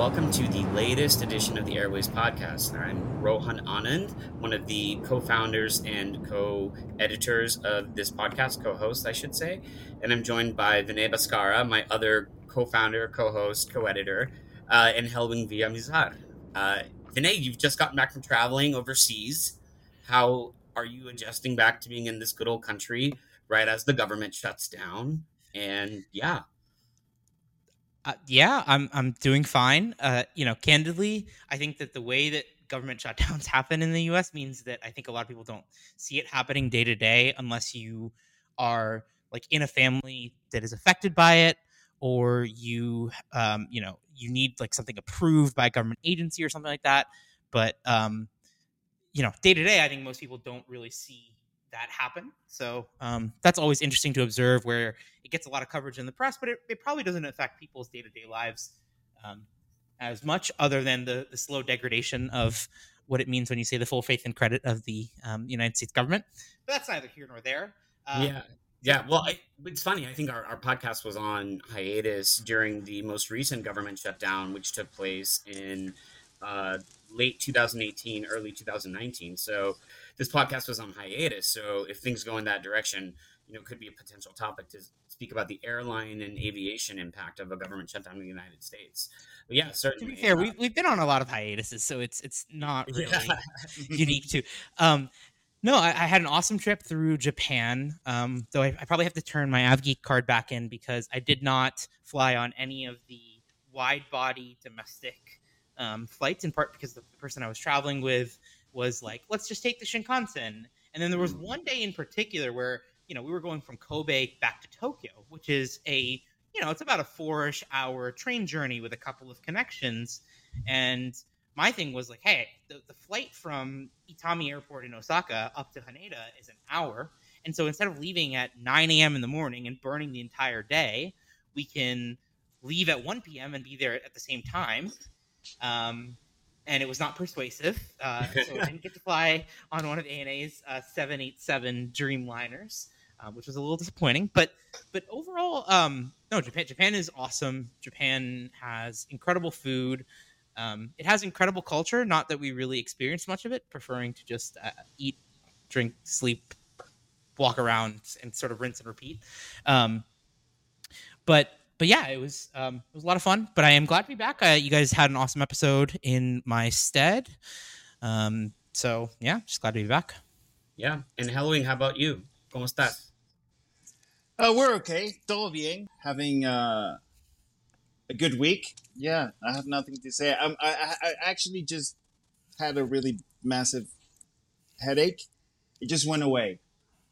welcome to the latest edition of the Airways podcast. I'm Rohan Anand, one of the co founders and co editors of this podcast, co host, I should say. And I'm joined by Vinay Bhaskara, my other co founder, co host, co editor, uh, and Helwing Villamizar. Uh, Vinay, you've just gotten back from traveling overseas. How are you adjusting back to being in this good old country right as the government shuts down? And yeah, uh, yeah, I'm I'm doing fine. Uh, you know, candidly, I think that the way that government shutdowns happen in the U.S. means that I think a lot of people don't see it happening day to day unless you are like in a family that is affected by it, or you um, you know you need like something approved by a government agency or something like that. But um, you know, day to day, I think most people don't really see that happen. So um, that's always interesting to observe where it gets a lot of coverage in the press, but it, it probably doesn't affect people's day to day lives um, as much, other than the, the slow degradation of what it means when you say the full faith and credit of the um, United States government. But that's neither here nor there. Um, yeah. Yeah, well, I, it's funny. I think our, our podcast was on hiatus during the most recent government shutdown, which took place in uh, late 2018, early 2019. So this podcast was on hiatus. So if things go in that direction, you know, it could be a potential topic to speak about the airline and aviation impact of a government shutdown in the United States. But yeah, certainly. To be fair, uh, we, we've been on a lot of hiatuses, so it's it's not really yeah. unique to. Um, no, I, I, had an awesome trip through Japan. Um, though I, I, probably have to turn my AvGeek card back in because I did not fly on any of the wide body domestic um, flights. In part because the person I was traveling with was like, let's just take the Shinkansen. And then there was mm. one day in particular where, you know, we were going from Kobe back to Tokyo, which is a, you know, it's about a four-ish hour train journey with a couple of connections. And my thing was like, hey, the, the flight from Itami Airport in Osaka up to Haneda is an hour. And so instead of leaving at 9 a.m. in the morning and burning the entire day, we can leave at 1 p.m. and be there at the same time. Um, and it was not persuasive. Uh, so I didn't get to fly on one of ANA's uh, 787 Dreamliners, uh, which was a little disappointing. But but overall, um, no, Japan Japan is awesome. Japan has incredible food. Um, it has incredible culture. Not that we really experienced much of it, preferring to just uh, eat, drink, sleep, walk around, and sort of rinse and repeat. Um, but but yeah, it was um, it was a lot of fun. But I am glad to be back. Uh, you guys had an awesome episode in my stead. Um, so yeah, just glad to be back. Yeah, and Helwing, how about you? ¿Cómo estás? Uh, we're okay. Todo bien. Having uh, a good week. Yeah, I have nothing to say. I, I, I actually just had a really massive headache. It just went away.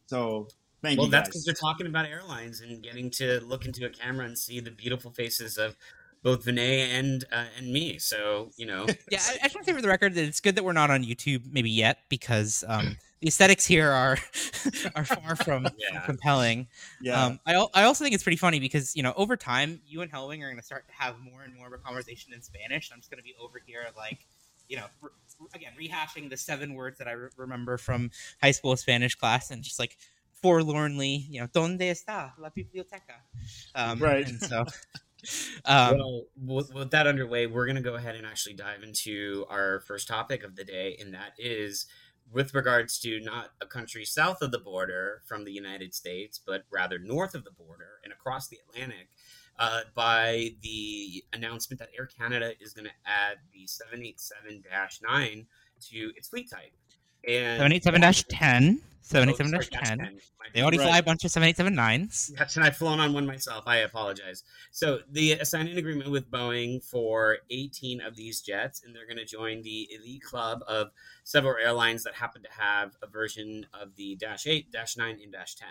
So Thank well, you. Well, that's because they're talking about airlines and getting to look into a camera and see the beautiful faces of both Vinay and uh, and me. So you know, yeah, I, I just want to say for the record that it's good that we're not on YouTube maybe yet because um, the aesthetics here are are far from, yeah. compelling. Yeah, um, I I also think it's pretty funny because you know over time you and Helwing are going to start to have more and more of a conversation in Spanish. I'm just going to be over here like you know. Re- again, rehashing the seven words that I re- remember from high school Spanish class, and just like forlornly, you know, ¿dónde está la biblioteca? Um, right. And so, um, well, with, with, that underway, we're going to go ahead and actually dive into our first topic of the day, and that is with regards to not a country south of the border from the United States, but rather north of the border and across the Atlantic. Uh, by the announcement that Air Canada is going to add the 787 9 to its fleet type. And 787 10. 787 10. They already right. fly a bunch of 787-9s. Yes, and I've flown on one myself. I apologize. So they signed an agreement with Boeing for 18 of these jets, and they're going to join the elite club of several airlines that happen to have a version of the Dash 8, Dash 9, and Dash 10.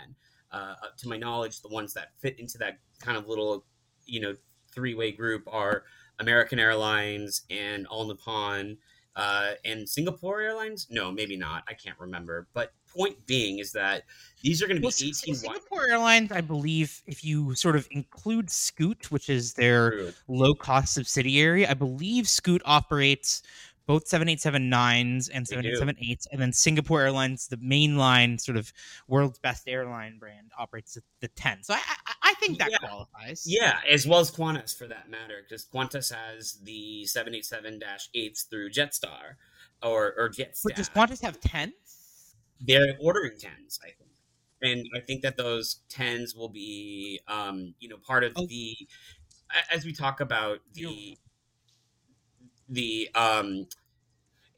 Uh, to my knowledge, the ones that fit into that kind of little, you know, three-way group are American Airlines and All Nippon uh, and Singapore Airlines. No, maybe not. I can't remember. But point being is that these are going to be well, 18 Singapore Airlines, I believe, if you sort of include Scoot, which is their low cost subsidiary, I believe Scoot operates both 787-9s and They 787-8s, and then Singapore Airlines, the mainline sort of world's best airline brand, operates the- the 10. So I, I, I think that Yeah. qualifies. Yeah, as well as Qantas for that matter, because Qantas has the 787-8s through Jetstar or or Jetstar. But does Qantas have 10s they're ordering tens, I think, and I think that those tens will be, um, you know, part of Oh. the as we talk about the the um.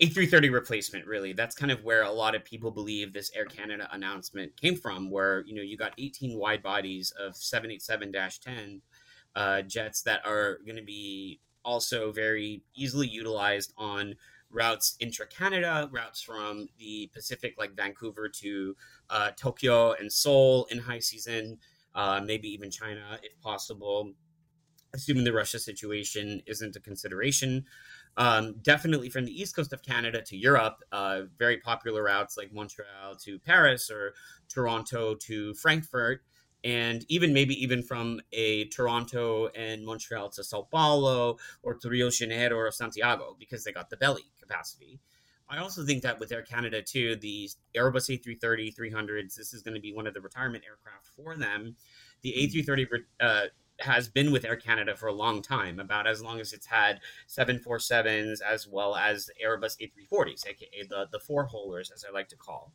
A330 replacement, really. That's kind of where a lot of people believe this Air Canada announcement came from, where, you know, you got 18 wide bodies of 787 10 uh, jets that are going to be also very easily utilized on routes intra Canada, routes from the Pacific, like Vancouver to uh, Tokyo and Seoul in high season, uh, maybe even China if possible, assuming the Russia situation isn't a consideration. Um, definitely from the east coast of Canada to Europe, uh, very popular routes like Montreal to Paris or Toronto to Frankfurt and even maybe even from a Toronto and Montreal to Sao Paulo or to Rio de Janeiro or Santiago because they got the belly capacity. I also think that with Air Canada too, the Airbus A330 300s, this is going to be one of the retirement aircraft for them. The A330 uh, has been with Air Canada for a long time, about as long as it's had 747s as well as Airbus A340s, aka the the four holers as I like to call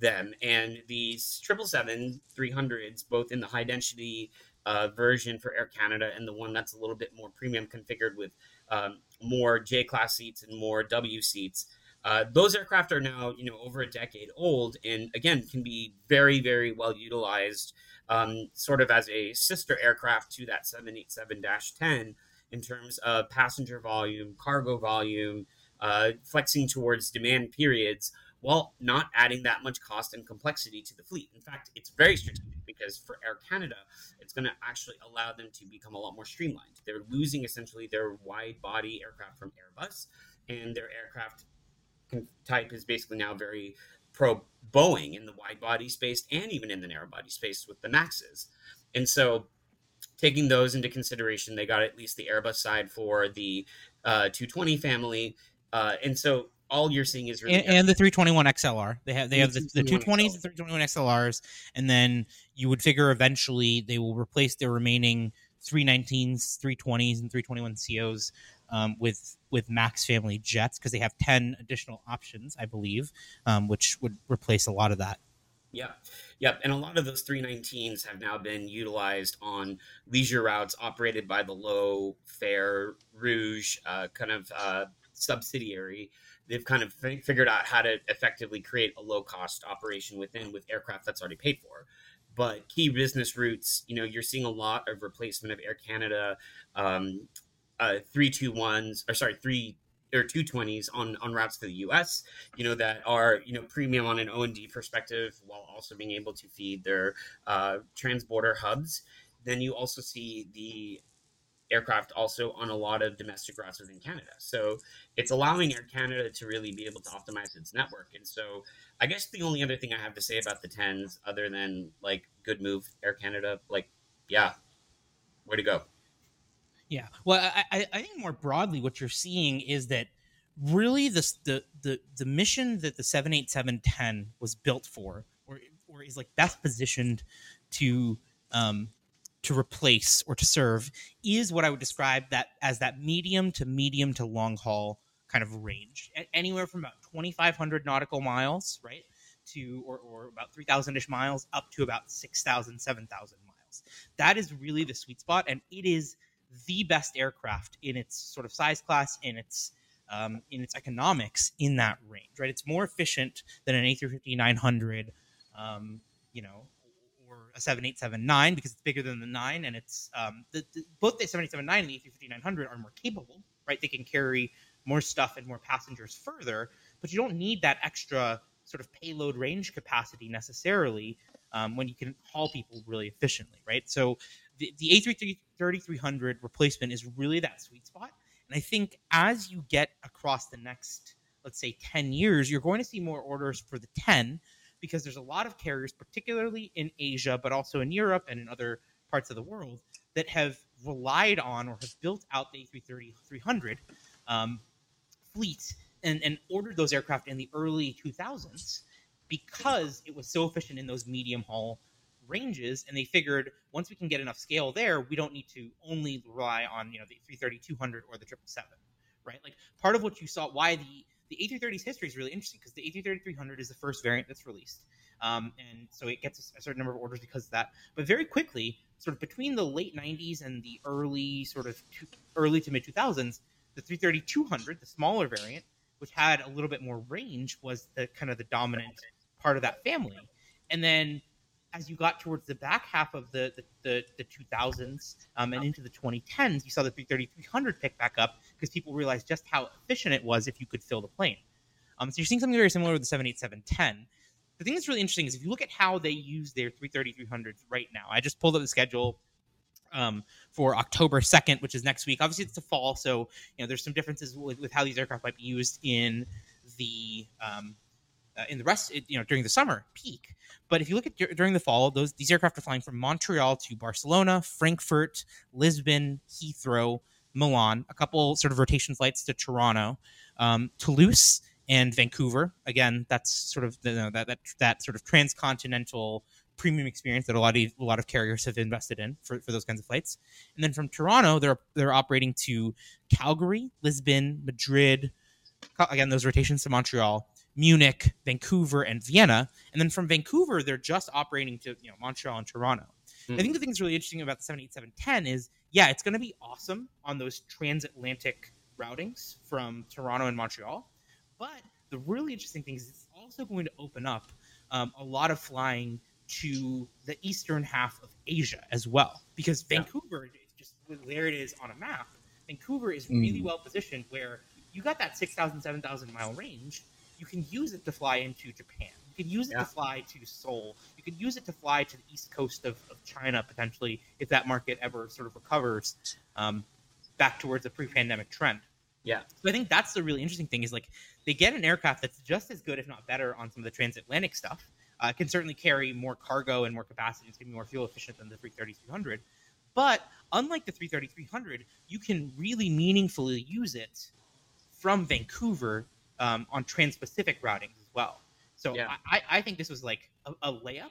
them. And these 777 300s both in the high density uh, version for air canada and the one that's a little bit more premium configured with um, more j class seats and more w seats uh, those aircraft are now you know over a decade old and again can be very very well utilized um, sort of as a sister aircraft to that 787-10 in terms of passenger volume cargo volume uh, flexing towards demand periods while not adding that much cost and complexity to the fleet. In fact, it's very strategic because for Air Canada, it's going to actually allow them to become a lot more streamlined. They're losing essentially their wide body aircraft from Airbus, and their aircraft type is basically now very pro Boeing in the wide body space and even in the narrow body space with the Maxes. And so, taking those into consideration, they got at least the Airbus side for the uh, 220 family. Uh, and so all you're seeing is really and, and the 321 XLR. They have they have the, the 321 220s, the 321 XLRs, and then you would figure eventually they will replace their remaining 319s, 320s, and 321 COs um, with with Max family jets because they have 10 additional options, I believe, um, which would replace a lot of that. Yeah, yep. And a lot of those 319s have now been utilized on leisure routes operated by the low fare Rouge uh, kind of uh, subsidiary. They've kind of fi- figured out how to effectively create a low cost operation within with aircraft that's already paid for. But key business routes, you know, you're seeing a lot of replacement of Air Canada um, uh, 321s, or sorry, three or 220s on, on routes to the US you know that are you know premium on an O&D perspective while also being able to feed their uh, transborder hubs. Then you also see the aircraft also on a lot of domestic routes within Canada. So it's allowing Air Canada to really be able to optimize its network. And so I guess the only other thing I have to say about the 10s other than like good move Air Canada like yeah way to go Yeah. Well, I, I, think more broadly, what you're seeing is that really the the the mission that the 78710 was built for, or or is like best positioned to um, to replace or to serve, is what I would describe that as that medium to medium to long haul kind of range, anywhere from about 2,500 nautical miles, right, to or, or about 3,000 ish miles up to about 6,000, 7,000 miles. That is really the sweet spot, and it is the best aircraft in its sort of size class in its um, in its economics in that range right? It's more efficient than an a350 900 um, you know or a 7879 because it's bigger than the 9 and it's um, the, the, both the 7879 and the a350 900 are more capable right? They can carry more stuff and more passengers further but you don't need that extra sort of payload range capacity necessarily um, when you can haul people really efficiently right? So the, the A330-300 replacement is really that sweet spot. And I think as you get across the next, let's say, 10 years, you're going to see more orders for the 10 because there's a lot of carriers, particularly in Asia, but also in Europe and in other parts of the world, that have relied on or have built out the A330-300 um, fleet and, and ordered those aircraft in the early 2000s because it was so efficient in those medium haul ranges and they figured once we can get enough scale there we don't need to only rely on you know the 330 200 or the 777 right? Like part of what you saw why the the A330's history is really interesting because the A330 300 is the first variant that's released. Um, and so it gets a, certain number of orders because of that. But very quickly sort of between the late 90s and the early sort of two, early to mid 2000s the 330 200 the smaller variant which had a little bit more range was the kind of the dominant part of that family. And then as you got towards the back half of the the, the, the 2000s um, and into the 2010s, you saw the 330-300 pick back up because people realized just how efficient it was if you could fill the plane. Um, so you're seeing something very similar with the 787-10. The thing that's really interesting is if you look at how they use their 330-300s right now. I just pulled up the schedule um, for October 2nd, which is next week. Obviously, it's a fall, so you know there's some differences with, with how these aircraft might be used in the um, uh, in the rest, you know, during the summer peak. But if you look at during the fall, those these aircraft are flying from Montreal to Barcelona, Frankfurt, Lisbon, Heathrow, Milan, a couple sort of rotation flights to Toronto, um, Toulouse, and Vancouver. Again, that's sort of the, you know, that, that that sort of transcontinental premium experience that a lot of a lot of carriers have invested in for, for those kinds of flights. And then from Toronto, they're they're operating to Calgary, Lisbon, Madrid. Again, those rotations to Montreal, Munich, Vancouver, and Vienna. And then from Vancouver, they're just operating to you know Montreal and Toronto. Mm-hmm. I think the thing that's really interesting about the 787-10 is, yeah, it's going to be awesome on those transatlantic routings from Toronto and Montreal. But the really interesting thing is it's also going to open up um, a lot of flying to the eastern half of Asia as well, because Vancouver, yeah. just where it is on a map, Vancouver is really mm. well positioned where you got that 6,000, 7,000 mile range you can use it to fly into Japan. You can use it yeah. to fly to Seoul. You can use it to fly to the east coast of, of China potentially if that market ever sort of recovers um, back towards a pre-pandemic trend. Yeah. So I think that's the really interesting thing is like they get an aircraft that's just as good, if not better, on some of the transatlantic stuff. Uh, can certainly carry more cargo and more capacity. It's going to be more fuel efficient than the 330-300. But unlike the 330-300, you can really meaningfully use it from Vancouver um, on trans-Pacific routings as well. So yeah. I, I think this was like a, a layup.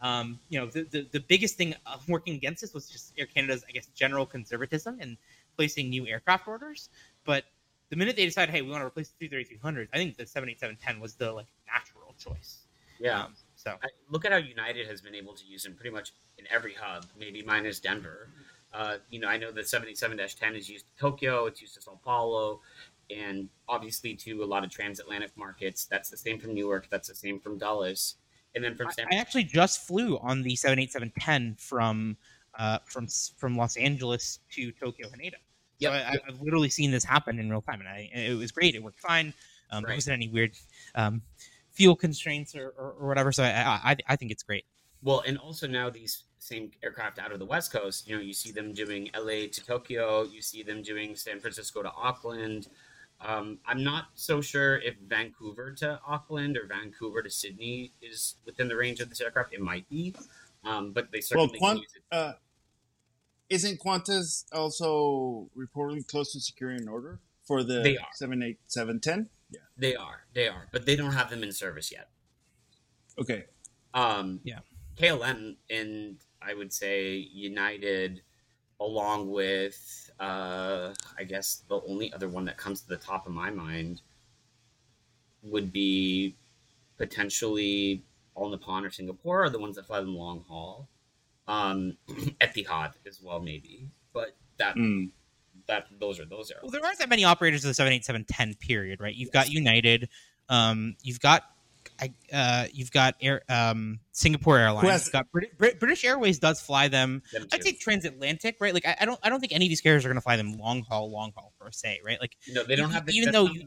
Um, you know, the, the, the biggest thing working against this was just Air Canada's, I guess, general conservatism and placing new aircraft orders. But the minute they decided, hey, we want to replace the 330-300, I think the 787-10 was the like natural choice. Yeah. Um, so I, look at how United has been able to use them pretty much in every hub, maybe minus Denver. Uh, you know, I know the 77-10 is used to Tokyo, it's used to Sao Paulo, and obviously to a lot of transatlantic markets. That's the same from Newark. That's the same from Dallas, And then from San I actually just flew on the 787-10 from uh, from from Los Angeles to Tokyo Haneda. Yeah, so I, have literally seen this happen in real time, and I, it was great. It worked fine. Um, right. There wasn't any weird um, fuel constraints or, or, or whatever. So I, I, I think it's great. Well, and also now these same aircraft out of the West Coast, you know, you see them doing LA to Tokyo, you see them doing San Francisco to Auckland. Um, I'm not so sure if Vancouver to Auckland or Vancouver to Sydney is within the range of this aircraft. It might be, um, but they certainly well, Quant- uh, isn't Qantas also reportedly close to securing an order for the they are. 78710? Yeah. They are. They are. But they don't have them in service yet. Okay. Um, yeah. KLM and I would say United, along with uh, I guess the only other one that comes to the top of my mind would be potentially All Nippon or Singapore are the ones that fly them long haul. Um, Etihad as well, maybe, but that mm. that those are those are. Well, there aren't that many operators of the seven eight seven ten period, right? You've yes. got United, um, you've got I, uh, you've got Air, um, Singapore Airlines. Has, got Brit- Brit- British Airways does fly them. them I'd say transatlantic, right? Like I, I, don't, I don't think any of these carriers are going to fly them long haul, long haul per se, right? Like no, they don't have. The, even though you,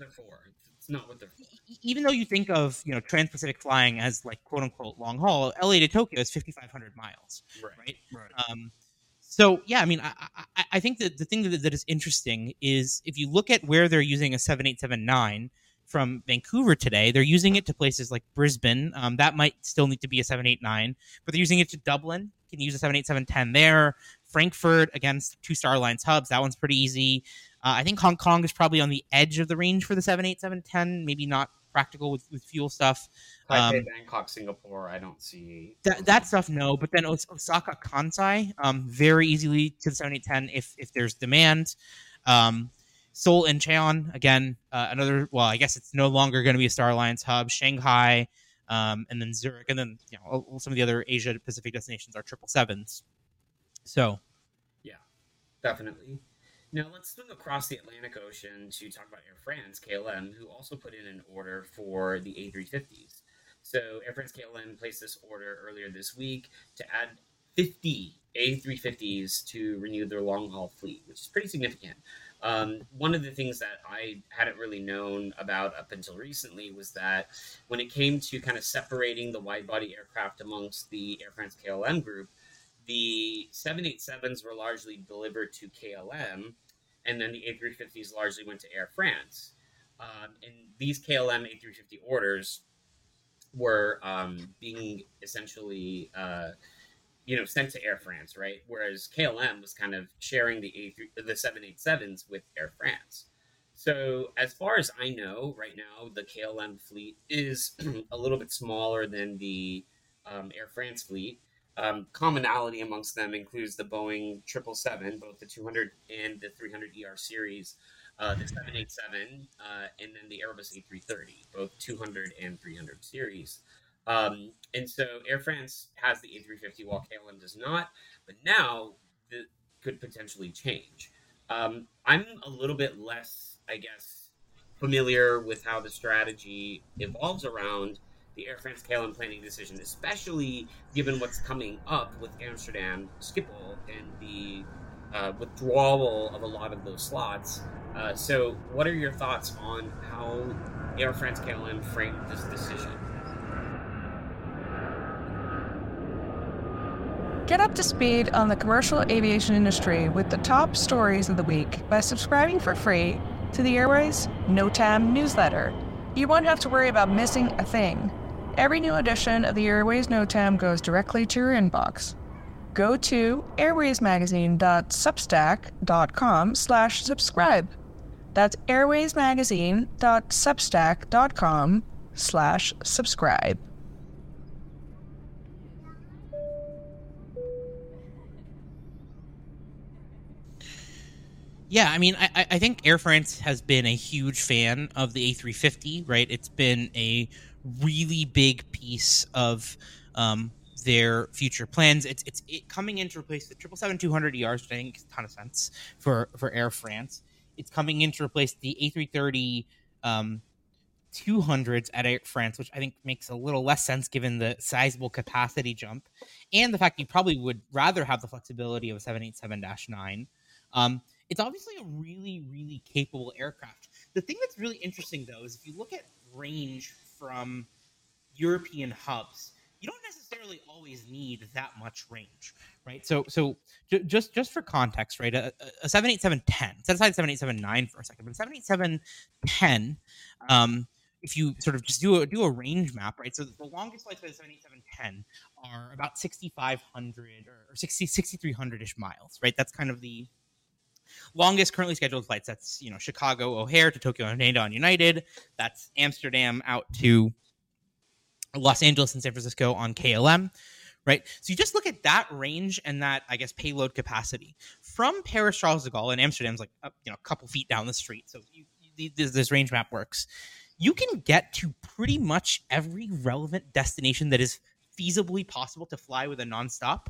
it's not what they're. For. Even though you think of you know trans-Pacific flying as like quote unquote long haul, LA to Tokyo is 5,500 miles, right? Right. right. Um, so yeah, I mean, I, I, I think that the thing that, that is interesting is if you look at where they're using a 7879 from Vancouver today. They're using it to places like Brisbane. Um, that might still need to be a 789, but they're using it to Dublin. You can use a 78710 there. Frankfurt against two Star Alliance hubs. That one's pretty easy. Uh, I think Hong Kong is probably on the edge of the range for the 787-10, maybe not practical with, with fuel stuff. Um, Bangkok, Singapore, I don't see that, that stuff. No, but then Osaka, Kansai, um, very easily to the 7810 if if there's demand. Um, Seoul Incheon again, uh, another. Well, I guess it's no longer going to be a Star Alliance hub. Shanghai, um, and then Zurich, and then you know some of the other Asia Pacific destinations are triple sevens. So, yeah, definitely. Now let's swing across the Atlantic Ocean to talk about Air France KLM, who also put in an order for the A350s. So Air France KLM placed this order earlier this week to add 50 A350s to renew their long haul fleet, which is pretty significant. Um, one of the things that I hadn't really known about up until recently was that when it came to kind of separating the wide body aircraft amongst the Air France KLM group, the 787s were largely delivered to KLM and then the A350s largely went to Air France. Um, and these KLM A350 orders were um, being essentially, uh, you know, sent to Air France, right? Whereas KLM was kind of sharing the A3, the 787s with Air France. So, as far as I know, right now the KLM fleet is a little bit smaller than the um, Air France fleet. Um, commonality amongst them includes the Boeing 777, both the 200 and the 300 ER series, uh, the 787, uh, and then the Airbus A330, both 200 and 300 series. Um, and so Air France has the A350 while KLM does not, but now that could potentially change. Um, I'm a little bit less, I guess, familiar with how the strategy evolves around the Air France KLM planning decision, especially given what's coming up with Amsterdam Schiphol and the uh, withdrawal of a lot of those slots. Uh, so, what are your thoughts on how Air France KLM framed this decision? Get up to speed on the commercial aviation industry with the top stories of the week by subscribing for free to the Airways NOTAM newsletter. You won't have to worry about missing a thing. Every new edition of the Airways NOTAM goes directly to your inbox. Go to airwaysmagazine.substack.com slash subscribe. That's airwaysmagazine.substack.com slash subscribe. Yeah, I mean, I, I think Air France has been a huge fan of the A350, right? It's been a really big piece of um, their future plans. It's it's it coming in to replace the triple seven two hundred ERs, which I think makes a ton of sense for for Air France. It's coming in to replace the A three thirty um, 200s at Air France, which I think makes a little less sense given the sizable capacity jump and the fact you probably would rather have the flexibility of a 787 9. It's obviously a really, really capable aircraft. The thing that's really interesting, though, is if you look at range from European hubs, you don't necessarily always need that much range, right? So, so j- just just for context, right? A, a seven eight seven ten. Set aside seven eight seven nine for a second, but a seven eight seven ten. Um, if you sort of just do a do a range map, right? So the longest flights by the 787-10 are about 6,500 or, or 60, 6,300-ish miles, right? That's kind of the longest currently scheduled flights. That's you know Chicago O'Hare to Tokyo on United. That's Amsterdam out to Los Angeles and San Francisco on KLM. Right, so you just look at that range and that I guess payload capacity from Paris Charles de Gaulle and Amsterdam's like you know a couple feet down the street. So you, you, this, this range map works. You can get to pretty much every relevant destination that is feasibly possible to fly with a nonstop,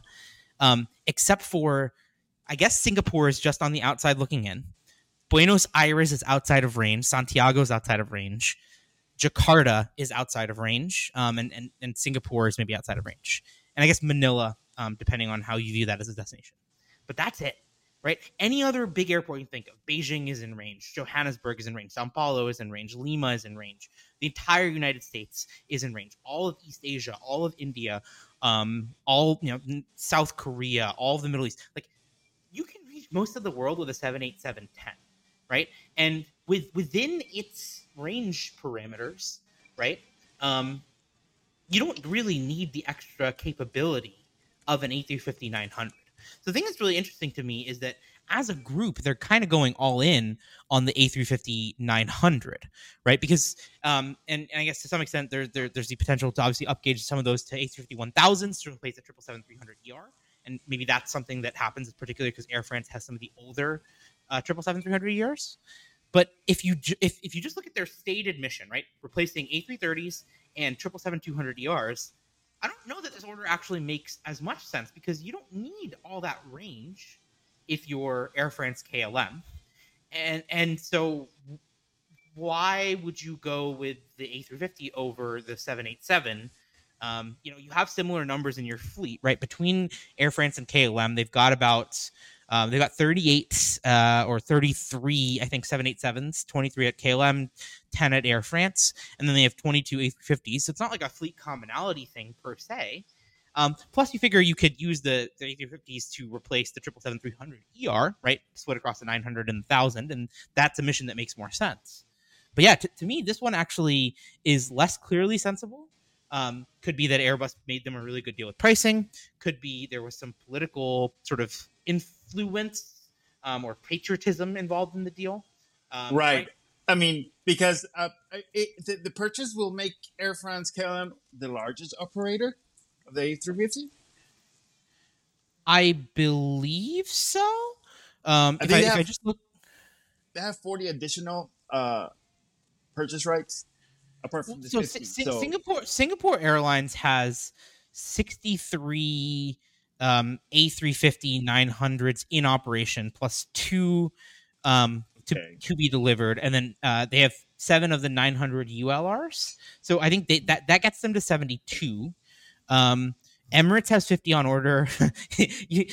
um, except for I guess Singapore is just on the outside looking in. Buenos Aires is outside of range. Santiago is outside of range. Jakarta is outside of range. Um, and, and, and Singapore is maybe outside of range. And I guess Manila, um, depending on how you view that as a destination. But that's it, right? Any other big airport you think of, Beijing is in range. Johannesburg is in range. Sao Paulo is in range. Lima is in range. The entire United States is in range. All of East Asia, all of India, um, all, you know, South Korea, all of the Middle East. Like, most of the world with a 78710, right? And with within its range parameters, right? Um, you don't really need the extra capability of an A350 900. So the thing that's really interesting to me is that as a group, they're kind of going all in on the A350 900, right? Because, um, and, and I guess to some extent, there, there, there's the potential to obviously upgauge some of those to A350 1000s to replace the 777 300 ER. And maybe that's something that happens, particularly because Air France has some of the older uh, 777 300 ERs. But if you ju- if, if you just look at their stated mission, right, replacing A330s and 777 200 ERs, I don't know that this order actually makes as much sense because you don't need all that range if you're Air France KLM. And and so why would you go with the A350 over the 787? Um, you know, you have similar numbers in your fleet, right? Between Air France and KLM, they've got about um, they've got 38 uh, or 33, I think, 787s, 23 at KLM, 10 at Air France, and then they have 22 A350s. So it's not like a fleet commonality thing per se. Um, plus, you figure you could use the, the A350s to replace the 777-300 ER, right? Split across the 900 and 1000, and that's a mission that makes more sense. But yeah, t- to me, this one actually is less clearly sensible. Um, could be that Airbus made them a really good deal with pricing. Could be there was some political sort of influence um, or patriotism involved in the deal. Um, right. right. I mean, because uh, it, the, the, purchase will make Air France KLM the largest operator of the A350. I believe so. Um, I if, I, have, if I just look, they have forty additional uh, purchase rights apart from so, 50, si- so, Singapore Singapore Airlines has sixty three um, A350 900s in operation plus two um, to, okay. to be delivered, and then uh, they have seven of the 900 ULRs. So I think they, that that gets them to 72. Um, Emirates has 50 on order. you,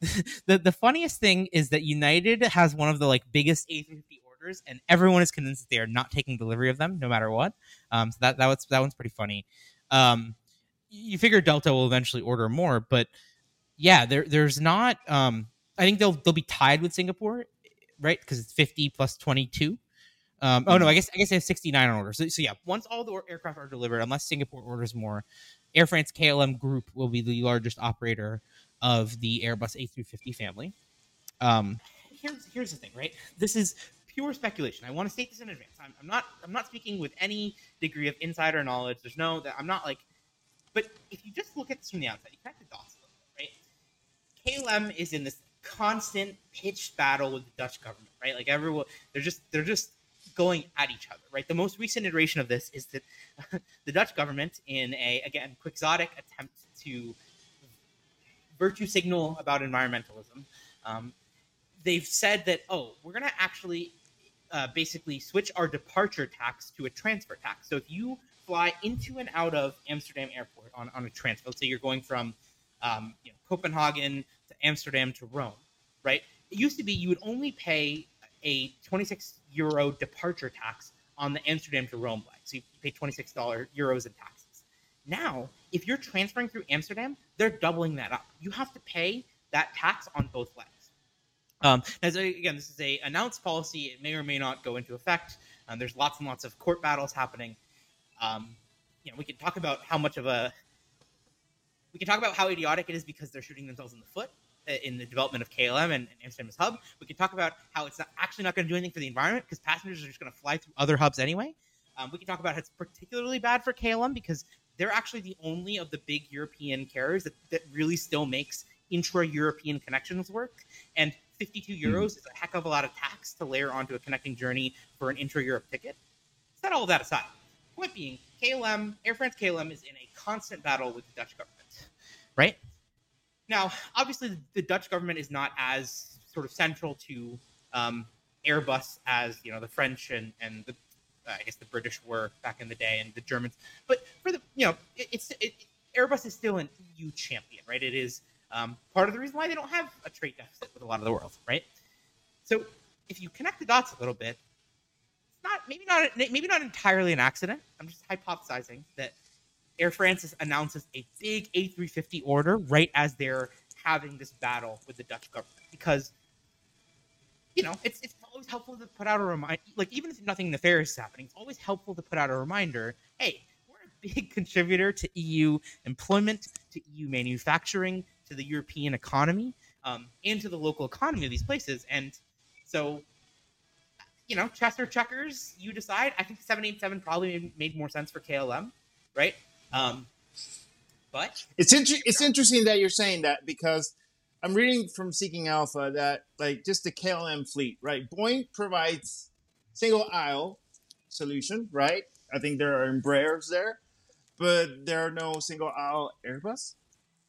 the the funniest thing is that United has one of the like biggest A350 orders, and everyone is convinced that they are not taking delivery of them, no matter what. Um, so that that was that one's pretty funny. Um, you figure Delta will eventually order more, but yeah, there there's not. Um, I think they'll they'll be tied with Singapore, right? Because it's 50 plus 22. Um, oh no, I guess I guess they have 69 on order. So, so yeah, once all the aircraft are delivered, unless Singapore orders more, Air France KLM Group will be the largest operator of the Airbus A350 family. Um, here's here's the thing, right? This is pure speculation. I want to state this in advance. I'm, I'm not I'm not speaking with any degree of insider knowledge. There's no that I'm not like. But if you just look at this from the outside, you connect the dots a little bit, right? KLM is in this constant pitched battle with the Dutch government, right? Like everyone, they're just they're just going at each other, right? The most recent iteration of this is that the Dutch government, in a again quixotic attempt to virtue signal about environmentalism, um, they've said that oh, we're to actually uh, basically switch our departure tax to a transfer tax. So if you fly into and out of Amsterdam Airport on, on a transfer, let's say you're going from um, you know, Copenhagen to Amsterdam to Rome, right? It used to be you would only pay a 26 euro departure tax on the Amsterdam to Rome leg. So you pay 26 dollars euros in taxes. Now, if you're transferring through Amsterdam, they're doubling that up. You have to pay that tax on both legs. Um, as again, this is a announced policy. It may or may not go into effect. Um, there's lots and lots of court battles happening. Um, you know, we can talk about how much of a we can talk about how idiotic it is because they're shooting themselves in the foot uh, in the development of KLM and, and hub. We can talk about how it's not, actually not going to do anything for the environment because passengers are just going to fly through other hubs anyway. Um, we can talk about how it's particularly bad for KLM because they're actually the only of the big European carriers that, that really still makes intra-European connections work. And 52 hmm. euros is a heck of a lot of tax to layer onto a connecting journey for an intra-Europe ticket. Set all that aside. Point being, KLM, Air France KLM is in a constant battle with the Dutch government, right? Now, obviously, the Dutch government is not as sort of central to um, Airbus as you know the French and and the uh, I guess the British were back in the day and the Germans. But for the you know, it, it's it, Airbus is still an EU champion, right? It is um, part of the reason why they don't have a trade deficit with a lot of the world, right? So if you connect the dots a little bit, it's not maybe not maybe not entirely an accident. I'm just hypothesizing that Air France announces a big A350 order right as they're having this battle with the Dutch government because you know it's it's always helpful to put out a reminder. Like even if nothing nefarious is happening, it's always helpful to put out a reminder. Hey, we're a big contributor to EU employment, to EU manufacturing, to the European economy. um, into the local economy of these places. And so, you know, Chester Checkers, you decide. I think 787 probably made more sense for KLM, right? Um, but it's inter- it's interesting that you're saying that because I'm reading from Seeking Alpha that like just the KLM fleet, right? Boeing provides single aisle solution, right? I think there are Embraers there, but there are no single aisle Airbus.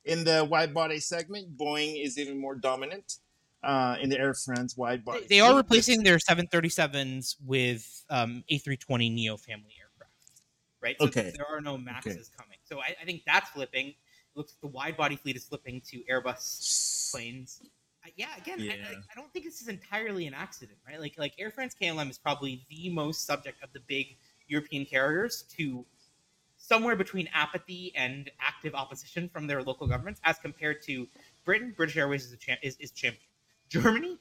In the wide body segment, Boeing is even more dominant uh, in the Air France wide body. They, they are replacing their 737s with um, A320 Neo family aircraft, right? So Okay. there are no Maxes Okay. coming. So I, I think that's flipping. It looks like the wide body fleet is flipping to Airbus planes. I, yeah, again, I, Yeah. I, I don't think this is entirely an accident, right? Like like Air France KLM is probably the most subject of the big European carriers to somewhere between apathy and active opposition from their local governments, as compared to Britain. British Airways is a champ, is, is champion. Germany,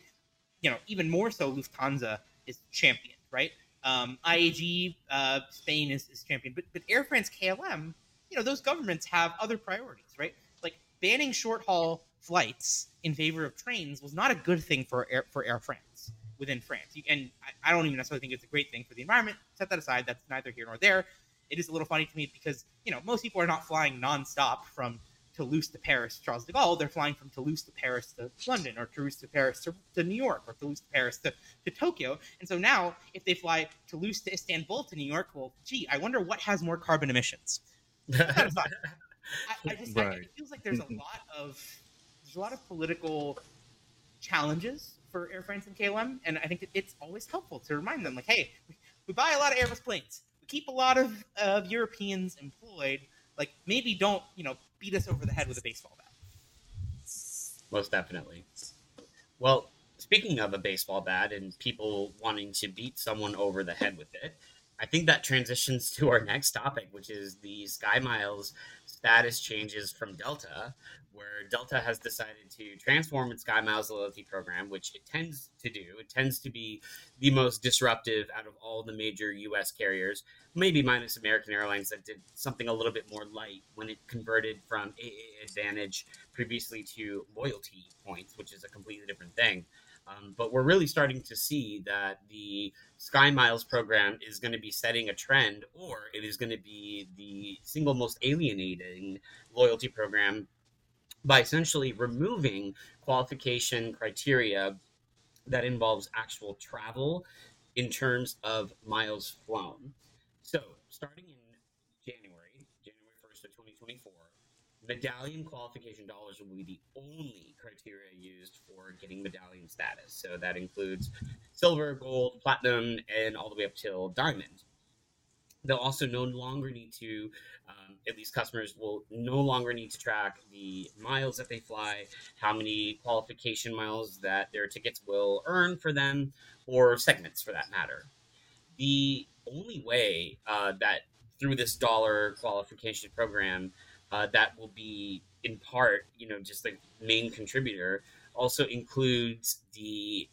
you know, even more so, Lufthansa is champion, right? Um, IAG, uh, Spain is, is champion, but but Air France KLM, you know, those governments have other priorities, right? Like banning short haul flights in favor of trains was not a good thing for Air, for Air France within France. And I, I don't even necessarily think it's a great thing for the environment. Set that aside. That's neither here nor there. It is a little funny to me because you know most people are not flying nonstop from Toulouse to Paris, Charles de Gaulle. They're flying from Toulouse to Paris to London, or Toulouse to Paris to, to New York, or Toulouse to Paris to, to Tokyo. And so now, if they fly Toulouse to Istanbul to New York, well, gee, I wonder what has more carbon emissions. I, I just I, it feels like there's a lot of there's a lot of political challenges for Air France and KLM, and I think it's always helpful to remind them, like, hey, we, we buy a lot of Airbus planes, keep a lot of of Europeans employed. Like, maybe don't you know beat us over the head with a baseball bat. Most definitely. Well, speaking of a baseball bat and people wanting to beat someone over the head with it, I think that transitions to our next topic, which is the Sky Miles status changes from Delta, where Delta has decided to transform its Sky Miles loyalty program, which it tends to do. It tends to be the most disruptive out of all the major U.S. carriers, maybe minus American Airlines that did something a little bit more light when it converted from AA Advantage previously to loyalty points, which is a completely different thing. Um, but we're really starting to see that the Sky Miles program is going to be setting a trend, or it is going to be the single most alienating loyalty program by essentially removing qualification criteria that involves actual travel in terms of miles flown. So, starting in January, January 1st of 2024, medallion qualification dollars will be the only criteria used for getting medallion status. So that includes silver, gold, platinum, and all the way up till diamond. They'll also no longer need to, um, at least customers will no longer need to track the miles that they fly, how many qualification miles that their tickets will earn for them, or segments for that matter. The only way uh, that through this dollar qualification program uh, that will be in part, you know, just the main contributor, also includes the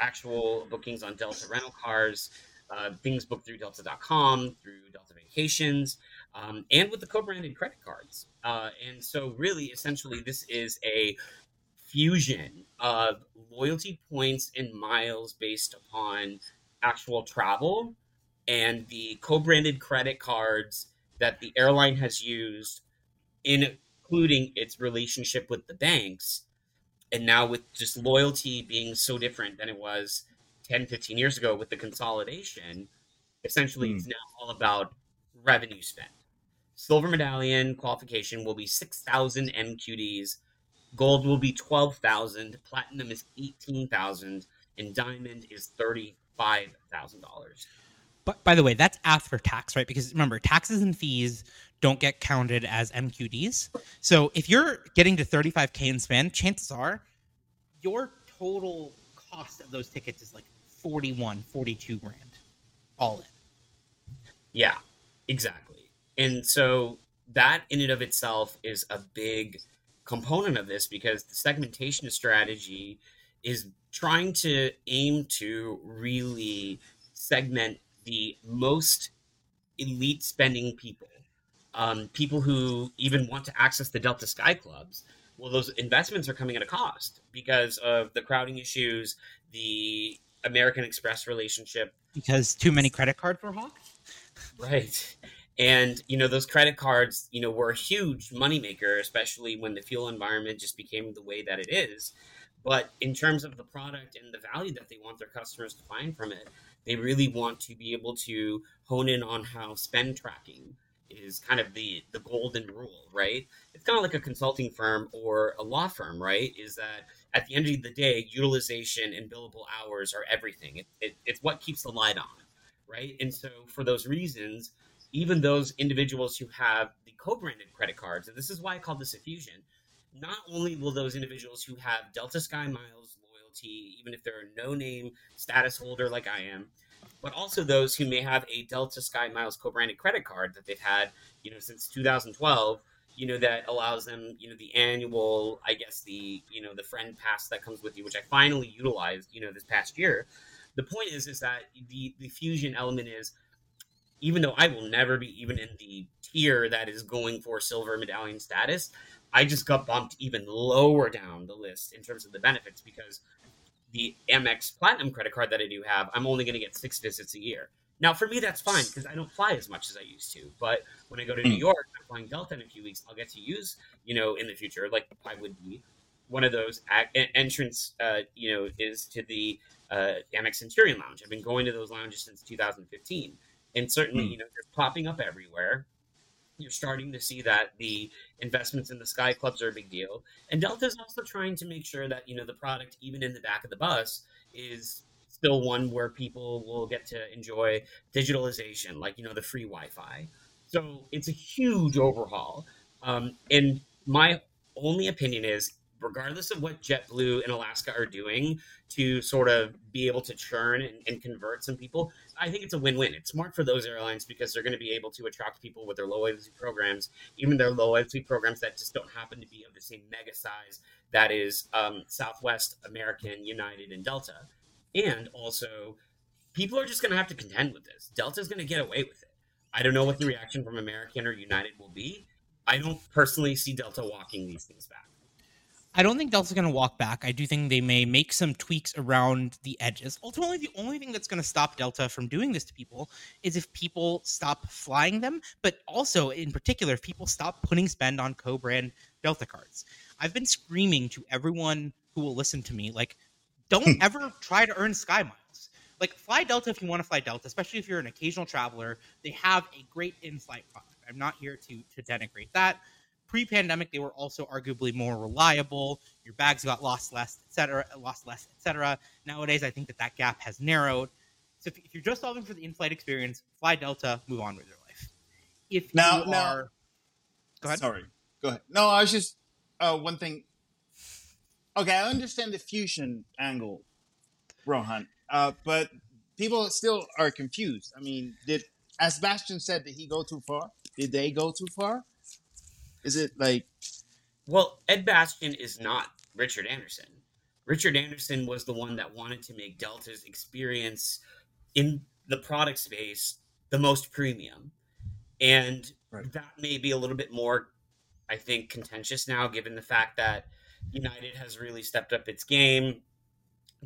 actual bookings on Delta rental cars, uh, things booked through Delta.com, through Delta Vacations, um, and with the co-branded credit cards. Uh, and so, really, essentially, this is a fusion of loyalty points and miles based upon actual travel and the co-branded credit cards that the airline has used including its relationship with the banks and now with just loyalty being so different than it was 10 15 years ago with the consolidation essentially Hmm. it's now all about revenue spent silver medallion qualification will be 6000 mqds gold will be 12000 platinum is 18000 and diamond is $35000 But by the way, that's after tax, right? Because remember, taxes and fees don't get counted as MQDs. So if you're getting to 35k in spend, chances are your total cost of those tickets is like 41, 42 grand, all in. Yeah, exactly. And so that in and of itself is a big component of this because the segmentation strategy is trying to aim to really segment the most elite spending people, um, people who even want to access the Delta Sky Clubs, well, those investments are coming at a cost because of the crowding issues, the American Express relationship. Because too many credit cards were hawked? Right. And, you know, those credit cards, you know, were a huge moneymaker, especially when the fuel environment just became the way that it is. But in terms of the product and the value that they want their customers to find from it, they really want to be able to hone in on how spend tracking is kind of the the golden rule, right? It's kind of like a consulting firm or a law firm, right? Is that at the end of the day, utilization and billable hours are everything. It, it, it's what keeps the light on, right? And so for those reasons, even those individuals who have the co-branded credit cards, and this is why I call this a fusion. Not only will those individuals who have Delta Sky Miles loyalty, even if they're a no-name status holder like I am, but also those who may have a Delta Sky Miles co-branded credit card that they've had, you know, since 2012. You know that allows them, you know, the annual, I guess the, you know, the friend pass that comes with you, which I finally utilized, you know, this past year. The point is, is that the the fusion element is, even though I will never be even in the tier that is going for silver medallion status, I just got bumped even lower down the list in terms of the benefits because the Amex Platinum credit card that I do have, I'm only going to get six visits a year. Now, for me, that's fine because I don't fly as much as I used to. But when I go to New York, I'm flying Delta in a few weeks. I'll get to use, you know, in the future, like I would be one of those a- entrance, uh, you know, is to the uh, Amex Centurion Lounge. I've been going to those lounges since 2015, and certainly, you know, they're popping up everywhere you're starting to see that the investments in the sky clubs are a big deal. And delta is also trying to make sure that you know the product even in the back of the bus is still one where people will get to enjoy digitalization like you know the free wi-fi. So it's a huge overhaul. Um, and my only opinion is regardless of what JetBlue and Alaska are doing to sort of be able to churn and, and, convert some people, I think it's a win-win. It's smart for those airlines because they're going to be able to attract people with their low loyalty programs, even their low loyalty programs that just don't happen to be of the same mega size that is um, Southwest, American, United, and Delta. And also, people are just going to have to contend with this. Delta's going to get away with it. I don't know what the reaction from American or United will be. I don't personally see Delta walking these things back. I don't think Delta's going to walk back. I do think they may make some tweaks around the edges. Ultimately, the only thing that's going to stop Delta from doing this to people is if people stop flying them, but also, in particular, if people stop putting spend on co brand Delta cards. I've been screaming to everyone who will listen to me, like, don't hmm. ever try to earn Sky Miles. Like, fly Delta if you want to fly Delta, especially if you're an occasional traveler. They have a great in flight product. I'm not here to, to denigrate that pre-pandemic they were also arguably more reliable. Your bags got lost less etc lost less etc nowadays i think that that gap has narrowed. So if, if, you're just solving for the in-flight experience fly delta move on with your life. If now, you now, are go ahead. Sorry. Go ahead. No i was just uh, one thing. Okay i understand the fusion angle rohan uh, but people still are confused. I mean did as Bastian said did he go too far? Did they go too far is it like? Well, Ed Bastian is not Richard Anderson. Richard Anderson was the one that wanted to make Delta's experience in the product space the most premium. And right. that may be a little bit more, I think, contentious now, given the fact that United has really stepped up its game.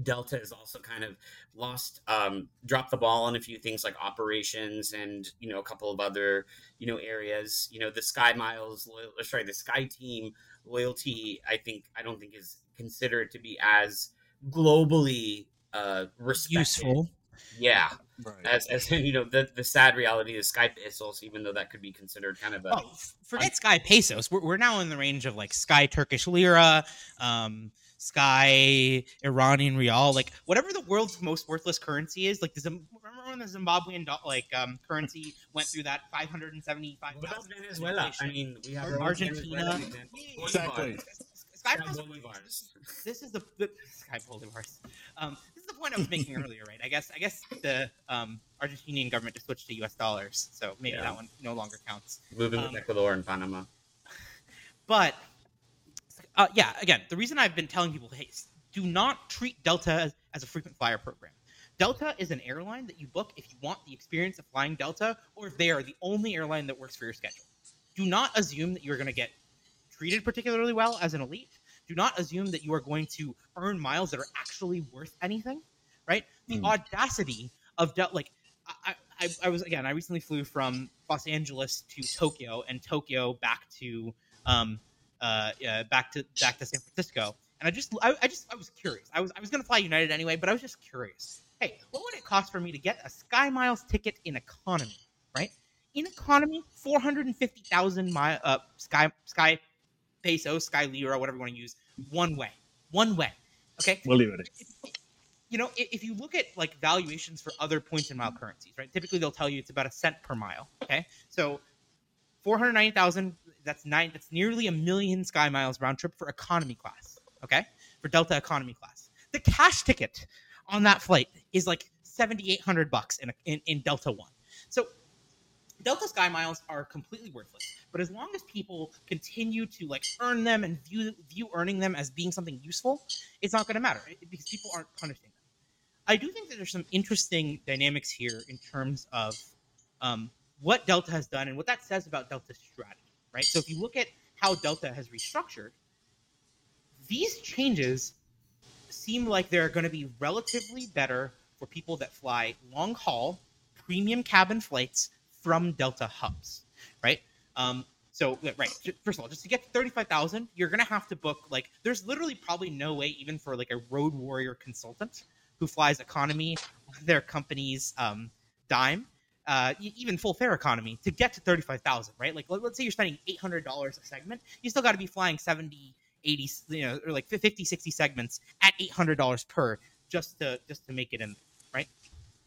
Delta has also kind of lost, um, dropped the ball on a few things like operations and you know a couple of other you know areas. You know the Sky Miles, loyal, sorry, the Sky Team loyalty. I think I don't think is considered to be as globally uh, respected. useful. Yeah, right. as, as you know, the, the sad reality is Sky Pesos, even though that could be considered kind of a. Oh, forget Sky Pesos. We're, we're now in the range of like Sky Turkish Lira. Um, Sky, Iranian Rial, like whatever the world's most worthless currency is. Like the remember when the Zimbabwean like um, currency went through that five hundred and seventy five. What about Venezuela? I mean, we have Argentina. Exactly. Sky Bolivars. This is the, the Sky Bolivars. Um, this is the point I was making earlier, right? I guess I guess the um, Argentinian government just switched to U.S. dollars, so maybe yeah. that one no longer counts. Moving um, with Ecuador and Panama. But uh, yeah, again, the reason I've been telling people, hey, do not treat Delta as, as a frequent flyer program. Delta is an airline that you book if you want the experience of flying Delta, or if they are the only airline that works for your schedule. Do not assume that you're going to get treated particularly well as an elite. Do not assume that you are going to earn miles that are actually worth anything, right? The Mm. audacity of Delta, like I, I, I was again I recently flew from Los Angeles to Tokyo and Tokyo back to um uh, uh back to back to San Francisco and I just I, I just I was curious I was I was gonna fly United anyway but I was just curious hey what would it cost for me to get a Sky Miles ticket in economy right in economy four hundred and fifty thousand mile uh Sky Sky peso Sky Lira whatever you want to use one way one way okay We'll leave it. you know, if you look at like valuations for other points and mile currencies, right? Typically, they'll tell you it's about a cent per mile. Okay, so four hundred ninety thousand. That's nine. That's nearly a million sky miles round trip for economy class. Okay, for Delta economy class. The cash ticket on that flight is like seventy eight hundred bucks in, in in Delta One. So Delta Sky Miles are completely worthless. But as long as people continue to like earn them and view view earning them as being something useful, it's not going to matter because people aren't punishing them. I do think that there's some interesting dynamics here in terms of um, what Delta has done and what that says about Delta's strategy, right? So if you look at how Delta has restructured, these changes seem like they're going to be relatively better for people that fly long haul, premium cabin flights from Delta hubs, right? Um, so right, first of all, just to get to thirty-five thousand, you're gonna have to book like. There's literally probably no way, even for like a road warrior consultant who flies economy on their company's um, dime, uh, even full fare economy, to get to thirty-five thousand, right? Like, let- let's say you're spending eight hundred dollars a segment, you still got to be flying 70, 80, you know, or like 50, 60 segments at eight hundred dollars per just to just to make it in, right?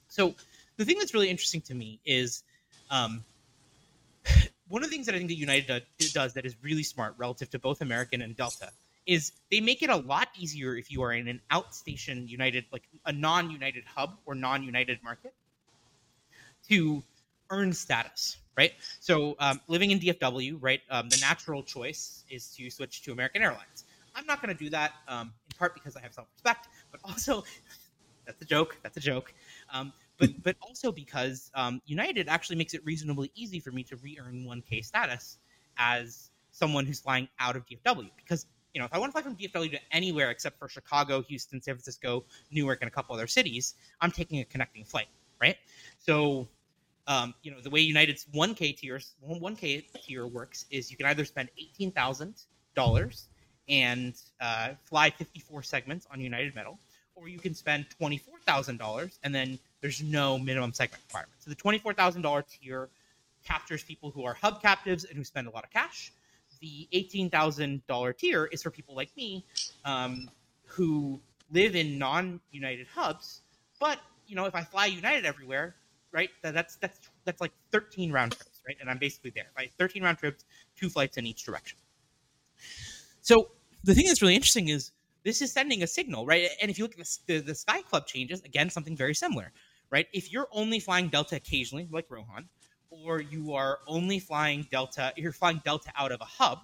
So the thing that's really interesting to me is. Um, one of the things that I think that United does that is really smart relative to both American and Delta is they make it a lot easier if you are in an outstation United, like a non-United hub or non-United market, to earn status, right? So um, living in DFW, right, um, the natural choice is to switch to American Airlines. I'm not going to do that um, in part because I have self-respect, but also that's a joke. That's a joke. Um, but but also because um, United actually makes it reasonably easy for me to re-earn 1K status as someone who's flying out of DFW. Because you know, if I want to fly from DFW to anywhere except for Chicago, Houston, San Francisco, Newark, and a couple other cities, I'm taking a connecting flight, right? So, um, you know, the way United's 1K tiers, 1K tier works is you can either spend eighteen thousand dollars and uh, fly 54 segments on United Metal, or you can spend $24,000 and then there's no minimum segment requirement. So the $24,000 tier captures people who are hub captives and who spend a lot of cash. The $18,000 tier is for people like me um, who live in non-United hubs, but you know, if I fly United everywhere, right, that, that's that's that's like 13 round trips, right? And I'm basically there. Right? 13 round trips, two flights in each direction. So the thing that's really interesting is this is sending a signal, right? And if you look at the, the, the Sky Club changes, again, something very similar, right? If you're only flying Delta occasionally, like Rohan, or you are only flying Delta, you're flying Delta out of a hub,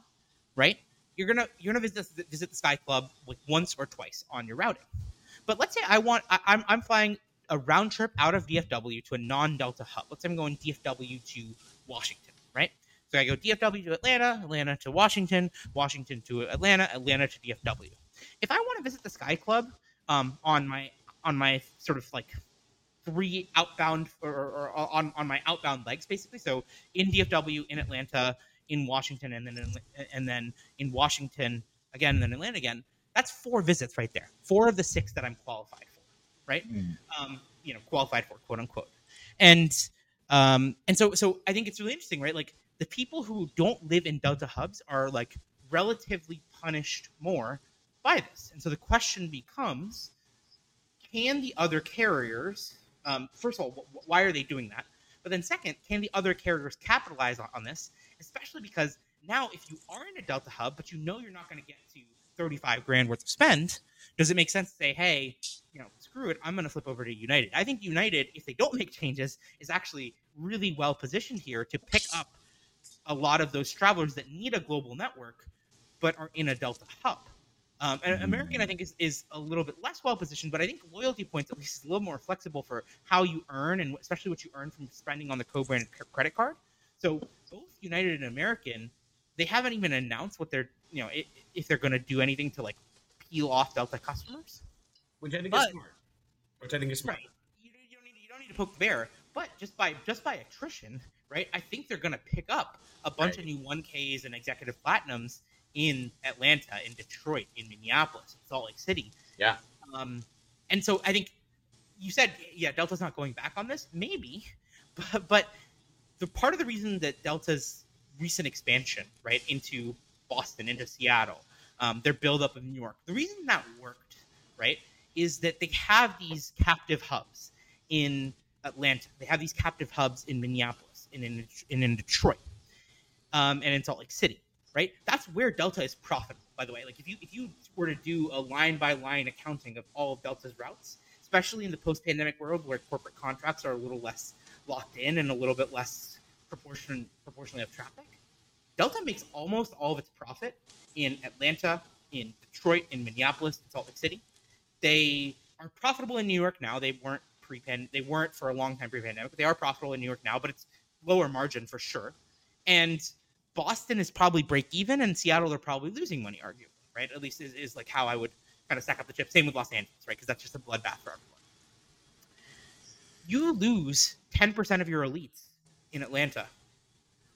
right? You're gonna you're gonna visit visit the Sky Club like once or twice on your routing. But let's say I want I, I'm I'm flying a round trip out of DFW to a non-Delta hub. Let's say I'm going DFW to Washington, right? So I go DFW to Atlanta, Atlanta to Washington, Washington to Atlanta, Atlanta to DFW. If I want to visit the Sky Club um, on my on my sort of like three outbound or, or, or on on my outbound legs, basically, so in DFW, in Atlanta, in Washington, and then in, and then in Washington again, and then Atlanta again. That's four visits right there. Four of the six that I'm qualified for, right? Mm. Um, you know, qualified for, quote unquote. And um, and so so I think it's really interesting, right? Like the people who don't live in Delta hubs are like relatively punished more by this. And so the question becomes can the other carriers, um, first of all, wh- why are they doing that? But then, second, can the other carriers capitalize on, on this? Especially because now, if you are in a Delta hub, but you know you're not going to get to 35 grand worth of spend, does it make sense to say, hey, you know, screw it, I'm going to flip over to United? I think United, if they don't make changes, is actually really well positioned here to pick up a lot of those travelers that need a global network but are in a Delta hub. Um, and American, I think, is, is a little bit less well positioned, but I think loyalty points at least is a little more flexible for how you earn and especially what you earn from spending on the co-branded credit card. So both United and American they haven't even announced what they're you know if, if they're going to do anything to like peel off Delta customers. which I think But- is smart. Which I think is smart. Right. You, you don't need you don't need to poke the bear, but just by just by attrition, right? I think they're going to pick up a bunch of new 1Ks and executive platinums in Atlanta, in Detroit, in Minneapolis, in Salt Lake City. Yeah. Um, and so I think you said, yeah, Delta's not going back on this. Maybe, but, but the part of the reason that Delta's recent expansion, right, into Boston, into Seattle, um, their buildup of New York, the reason that worked, right, is that they have these captive hubs in Atlanta. They have these captive hubs in Minneapolis and in, in, in Detroit um, and in Salt Lake City, right? That's where Delta is profitable. By the way, like if you if you were to do a line by line accounting of all of Delta's routes, especially in the post pandemic world where corporate contracts are a little less locked in and a little bit less proportion proportionally of traffic, Delta makes almost all of its profit in Atlanta, in Detroit, in Minneapolis, in Salt Lake City. They are profitable in New York now. They weren't pre-pandemic. they weren't for a long time pre pandemic. But they are profitable in New York now, but it's lower margin for sure. And Boston is probably break even, and Seattle they're probably losing money, arguably, right? At least is, is like how I would kind of stack up the chips. Same with Los Angeles, right? Because that's just a bloodbath for everyone. You lose ten percent of your elites in Atlanta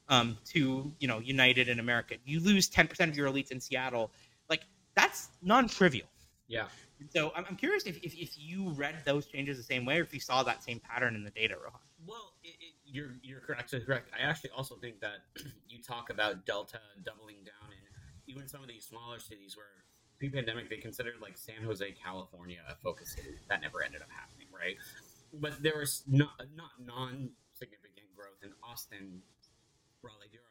um, to you know United and American. You lose ten percent of your elites in Seattle. Like that's non-trivial. Yeah. So I'm, I'm curious if, if, if you read those changes the same way, or if you saw that same pattern in the data, Rohan. Well, it, it, you're you're correct. Actually, correct. I actually also think that you talk about Delta doubling down in even some of these smaller cities where pre-pandemic they considered like San Jose, California, a focus city. That never ended up happening, right? But there was not not non-significant in Austin, Raleigh, Durham.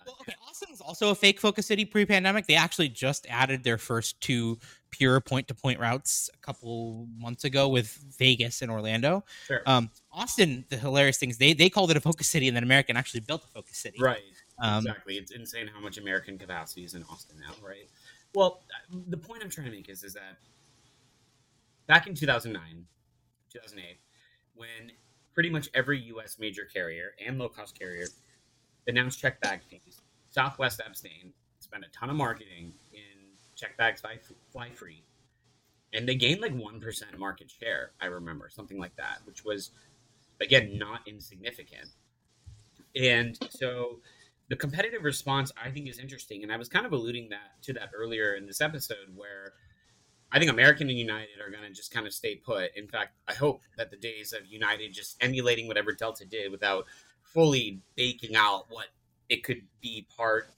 uh, Well, okay, Austin is also a fake focus city pre-pandemic. They actually just added their first two pure point-to-point routes a couple months ago with Vegas and Orlando. Sure. Um, Austin, the hilarious things they they called it a focus city, and then American actually built a focus city. Right. Um, exactly. It's insane how much American capacity is in Austin now, right? Well, uh, the point I'm trying to make is is that back in 2009, 2008, when pretty much every U.S. major carrier and low-cost carrier announced check bag fees, Southwest abstained, spent a ton of marketing in check bags fly, fly free, and they gained like one percent market share. I remember something like that, which was again not insignificant. And so the competitive response I think is interesting, and I was kind of alluding that to that earlier in this episode, where I think American and United are going to just kind of stay put. In fact, I hope that the days of United just emulating whatever Delta did without fully baking out what it could be part,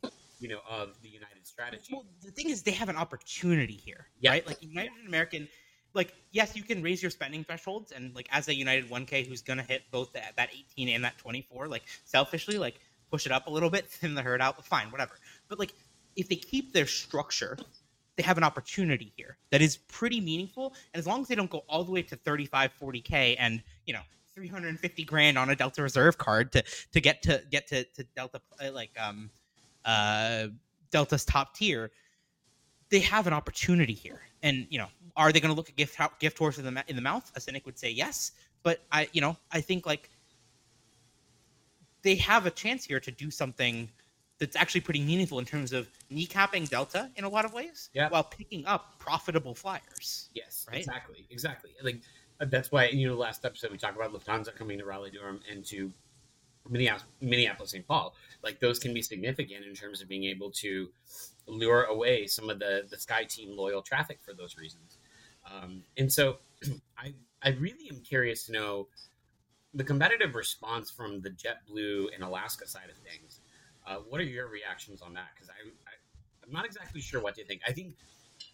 you know, of the United strategy. Well, the thing is, they have an opportunity here, Yeah. right? Like United and American, like yes, you can raise your spending thresholds, and like as a United 1K who's gonna hit both that, that 18 and that 24, like selfishly, like push it up a little bit, thin the herd out, fine, whatever. But like if they keep their structure, they have an opportunity here that is pretty meaningful, and as long as they don't go all the way to 35, 40k, and you know. 350 grand on a Delta Reserve card to to get to get to, to Delta uh, like um uh Delta's top tier, they have an opportunity here. And you know, are they going to look a gift gift horse in the in the mouth? A cynic would say yes, but I you know I think like they have a chance here to do something that's actually pretty meaningful in terms of kneecapping Delta in a lot of ways, Yeah. while picking up profitable flyers. Yes, Right? exactly, exactly. Like uh, that's why you know last episode we talked about Lufthansa coming to Raleigh Durham and to Minneapolis, Minneapolis St. Paul. Like those can be significant in terms of being able to lure away some of the the Sky Team loyal traffic for those reasons. Um, and so I I really am curious to know the competitive response from the JetBlue and Alaska side of things. Uh, what are your reactions on that? Because I, I I'm not exactly sure what to think. I think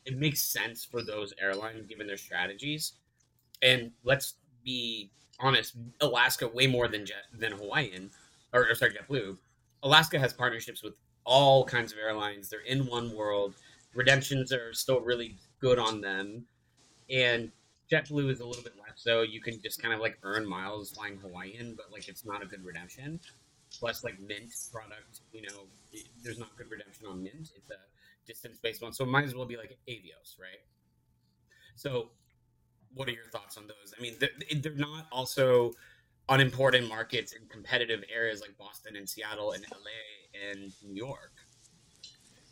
it makes sense for those airlines given their strategies. And let's be honest, Alaska way more than Jet than Hawaiian or, or sorry JetBlue. Alaska has partnerships with all kinds of airlines. They're in oneworld. Redemptions are still really good on them, and JetBlue is a little bit less so. You can just kind of like earn miles flying Hawaiian, but like it's not a good redemption. Plus, like Mint product, you know, it- there's not good redemption on Mint. It's a distance based one, so it might as well be like Avios, right? So, what are your thoughts on those? I mean, they're, they're not also unimportant markets in competitive areas like Boston and Seattle and LA and New York.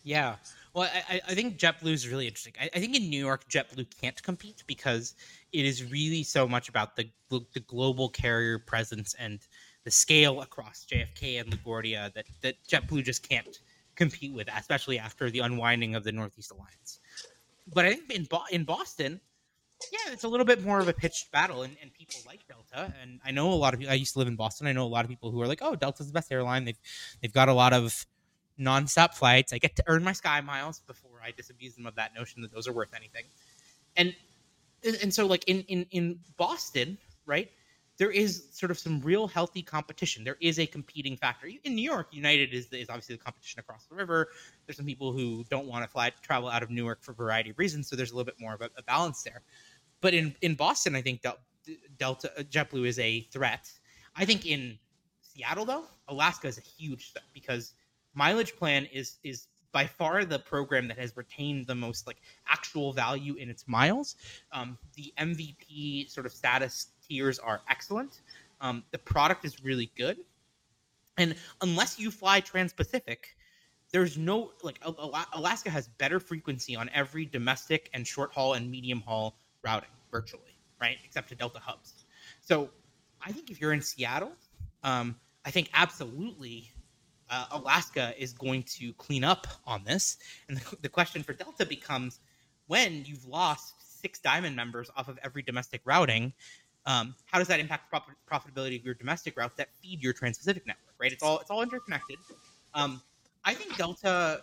Yeah. Well, I, I think JetBlue is really interesting. I, I, think in New York, JetBlue can't compete because it is really so much about the the global carrier presence and the scale across JFK and LaGuardia that that JetBlue just can't compete with, especially after the unwinding of the Northeast Alliance. But I think in Bo- in Boston, yeah, it's a little bit more of a pitched battle, and, and people like Delta. And I know a lot of people. I used to live in Boston. I know a lot of people who are like, "Oh, Delta's the best airline." They've they've got a lot of nonstop flights. I get to earn my sky miles before I disabuse them of that notion that those are worth anything. And and so like in in in Boston, right? There is sort of some real healthy competition. There is a competing factor. In New York, United is, is obviously the competition across the river. There's some people who don't want to fly travel out of Newark for a variety of reasons, so there's a little bit more of a, a balance there. But in in Boston, I think Del- Delta uh, JetBlue is a threat. I think in Seattle though, Alaska is a huge threat because mileage plan is is by far the program that has retained the most like actual value in its miles. Um, the MVP sort of status tiers are excellent. Um, the product is really good, and unless you fly Trans-Pacific, there's no like Alaska has better frequency on every domestic and short haul and medium haul routing virtually, right? Except to Delta hubs. So I think if you're in Seattle, um, I think absolutely uh, Alaska is going to clean up on this. And the, the question for Delta becomes when you've lost six diamond members off of every domestic routing, um, how does that impact profitability of your domestic routes that feed your Trans-Pacific network? Right, it's all it's all interconnected. Um, I think Delta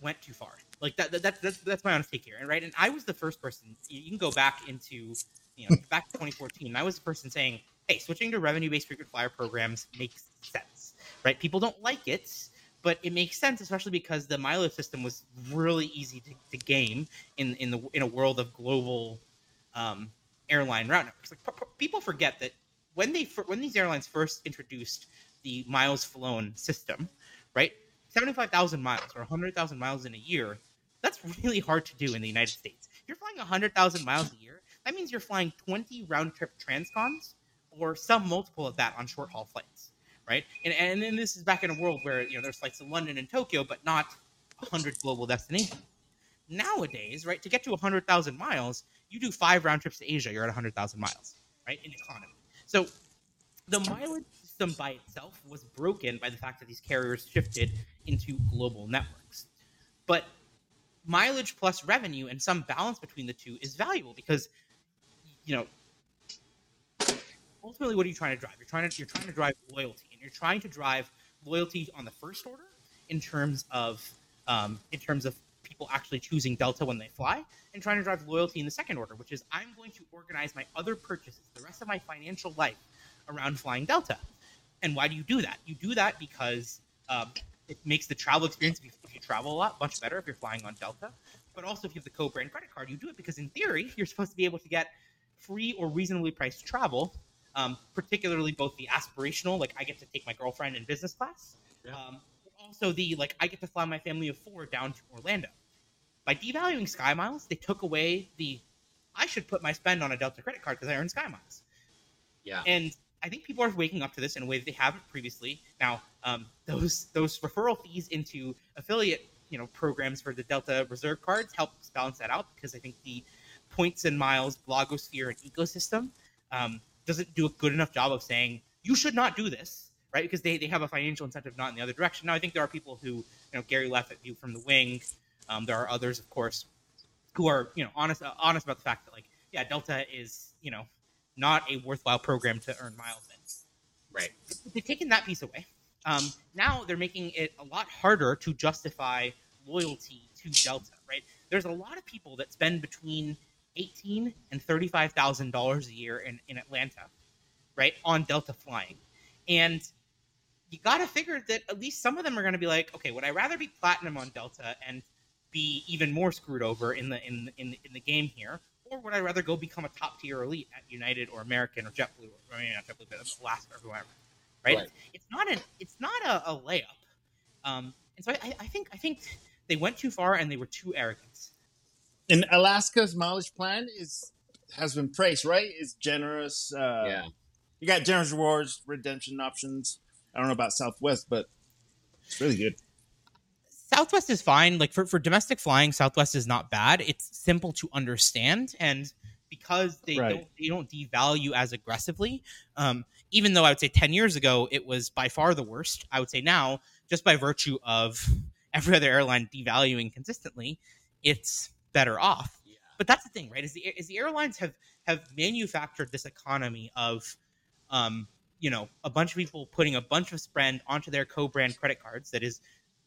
went too far. Like that, that, that's that's my honest take here, and right. And I was the first person. You can go back into you know back to 2014. I was the person saying, "Hey, switching to revenue-based frequent flyer programs makes sense." Right? People don't like it, but it makes sense, especially because the mileage system was really easy to, to game in in the in a world of global um, airline route networks. Like, p- people forget that when they when these airlines first introduced the miles flown system, right? 75,000 miles or 100,000 miles in a year that's really hard to do in the United States. If you're flying 100,000 miles a year, that means you're flying 20 round trip transcons or some multiple of that on short haul flights, right? And, and then this is back in a world where you know there's flights to London and Tokyo, but not 100 global destinations. Nowadays, right, to get to 100,000 miles, you do five round trips to Asia, you're at 100,000 miles, right, in economy. So the mileage system by itself was broken by the fact that these carriers shifted into global networks. But mileage plus revenue and some balance between the two is valuable because you know ultimately what are you trying to drive you're trying to you're trying to drive loyalty and you're trying to drive loyalty on the first order in terms of um, in terms of people actually choosing delta when they fly and trying to drive loyalty in the second order which is i'm going to organize my other purchases the rest of my financial life around flying delta and why do you do that you do that because um, it makes the travel experience if you, travel a lot much better if you're flying on Delta. But also, if you have the co-brand credit card, you do it because in theory you're supposed to be able to get free or reasonably priced travel. Um, particularly both the aspirational, like I get to take my girlfriend in business class, yeah. um, also the like I get to fly my family of four down to Orlando. By devaluing Sky Miles, they took away the I should put my spend on a Delta credit card because I earn Sky Miles. Yeah. And I think people are waking up to this in a way that they haven't previously. Now, um, those those referral fees into affiliate you know programs for the Delta Reserve cards helps balance that out because I think the points and miles blogosphere and ecosystem um, doesn't do a good enough job of saying you should not do this, right? Because they, they have a financial incentive not in the other direction. Now, I think there are people who, you know, Gary Leff at View from the Wing. Um, there are others, of course, who are, you know, honest uh, honest about the fact that, like, yeah, Delta is, you know, not a worthwhile program to earn miles in. Right. They've taken that piece away. Um, now they're making it a lot harder to justify loyalty to Delta. Right. There's a lot of people that spend between eighteen and thirty-five thousand dollars a year in, in Atlanta, right, on Delta flying, and you got to figure that at least some of them are going to be like, okay, would I rather be platinum on Delta and be even more screwed over in the in in, in the game here, or would I rather go become a top tier elite at United or American or JetBlue or I mean not JetBlue, but Alaska or whoever, right? right. It's not an it's not a, a layup, um, and so I, I, think I think they went too far and they were too arrogant. And Alaska's mileage plan is has been praised, right? It's generous. Uh, yeah, you got generous rewards, redemption options. I don't know about Southwest, but it's really good. Southwest is fine. Like for, for domestic flying, Southwest is not bad. It's simple to understand, and because they Right. don't they don't devalue as aggressively. Um, even though I would say ten years ago it was by far the worst, I would say now just by virtue of every other airline devaluing consistently, it's better off. Yeah. But that's the thing, right? Is the is the airlines have have manufactured this economy of, um, you know, a bunch of people putting a bunch of spend onto their co-brand credit cards that is,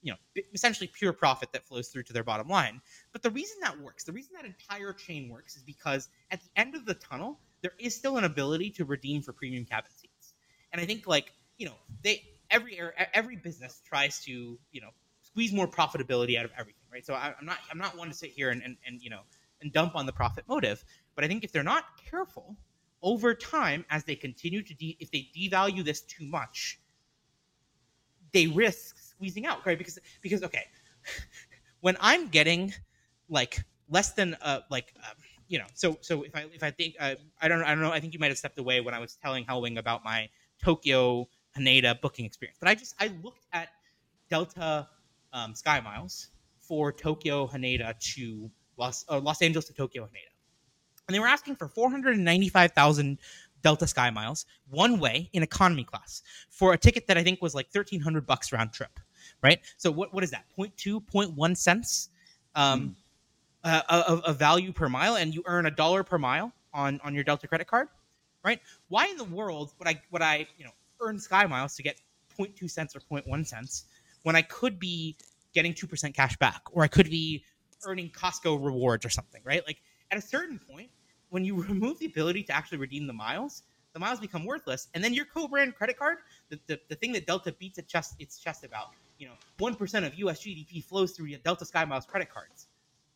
you know, essentially pure profit that flows through to their bottom line. But the reason that works, the reason that entire chain works, is because at the end of the tunnel, there is still an ability to redeem for premium cabin seats. And I think like you know they every er, every business tries to you know squeeze more profitability out of everything, right? So I, I'm not I'm not one to sit here and, and and you know and dump on the profit motive, but I think if they're not careful over time as they continue to de- if they devalue this too much, they risk squeezing out, right? Because because okay, when I'm getting like less than uh like um, you know so so if I if I think uh, I don't I don't know I think you might have stepped away when I was telling Helwing about my Tokyo Haneda booking experience, but I just I looked at Delta um, Sky Miles for Tokyo Haneda to Los uh, Los Angeles to Tokyo Haneda, and they were asking for four hundred and ninety five thousand Delta Sky Miles one way in economy class for a ticket that I think was like thirteen hundred bucks round trip, right? So what what is that? 0.2, 0.1 cents um, uh, of, of value per mile, and you earn a dollar per mile on on your Delta credit card, right? Why in the world would I would I you know earn Sky Miles to get 0.2 cents or 0.1 cents when I could be getting two percent cash back, or I could be earning Costco rewards or something, right? Like at a certain point, when you remove the ability to actually redeem the miles, the miles become worthless, and then your co-brand credit card, the, the, the thing that Delta beats its chest, its chest about, you know, one percent of U.S. GDP flows through Delta Sky Miles credit cards.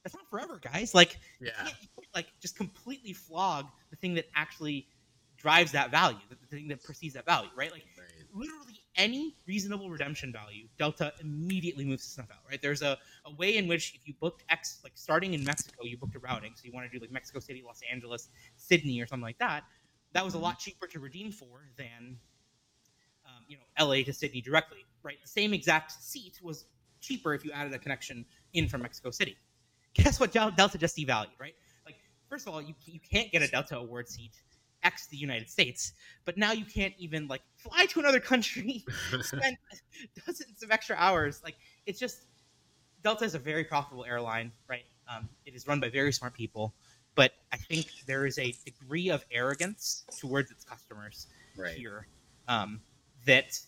That's not forever, guys. Like, you Yeah. can't, you can't, like just completely flog the thing that actually drives that value, the, the thing that perceives that value, right? Like, Right. literally any reasonable redemption value, Delta immediately moves to snuff out, right? There's a, a way in which if you booked X, like starting in Mexico, you booked a routing. So you want to do like Mexico City, Los Angeles, Sydney, or something like that. That was a lot mm-hmm. cheaper to redeem for than, you know, LA to Sydney directly, right? The same exact seat was cheaper if you added a connection in from Mexico City. Guess what Delta just devalued, right? Like, first of all, you, you can't get a Delta award seat X the United States, but now you can't even like fly to another country, spend dozens of extra hours. Like, it's just Delta is a very profitable airline, right? Um, it is run by very smart people, but I think there is a degree of arrogance towards its customers right. here um, that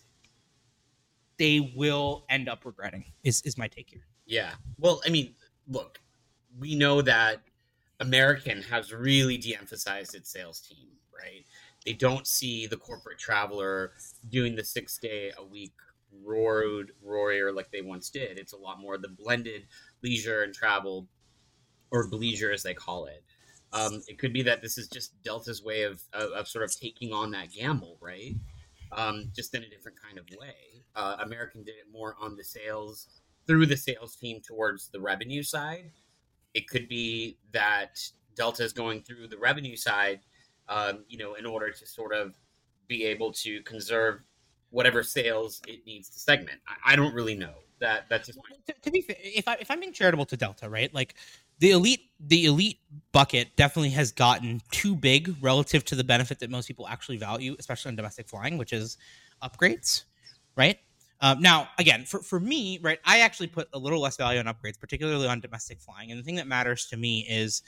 they will end up regretting. Is is my take here? Yeah. Well, I mean, look, we know that American has really de-emphasized its sales team, right? They don't see the corporate traveler doing the six day a week roared warrior like they once did. It's a lot more the blended leisure and travel, or bleisure as they call it. Um, it could be that this is just Delta's way of, of, of sort of taking on that gamble, right? Um, just in a different kind of way. Uh, American did it more on the sales through the sales team towards the revenue side. It could be that Delta is going through the revenue side, um, you know, in order to sort of be able to conserve whatever sales it needs to segment. I, I don't really know. That that's just to, to be fair, if I if I'm being charitable to Delta, right? Like the elite the elite bucket definitely has gotten too big relative to the benefit that most people actually value, especially on domestic flying, which is upgrades, right? Um, now, again, for, for me, right, I actually put a little less value on upgrades, particularly on domestic flying. And the thing that matters to me is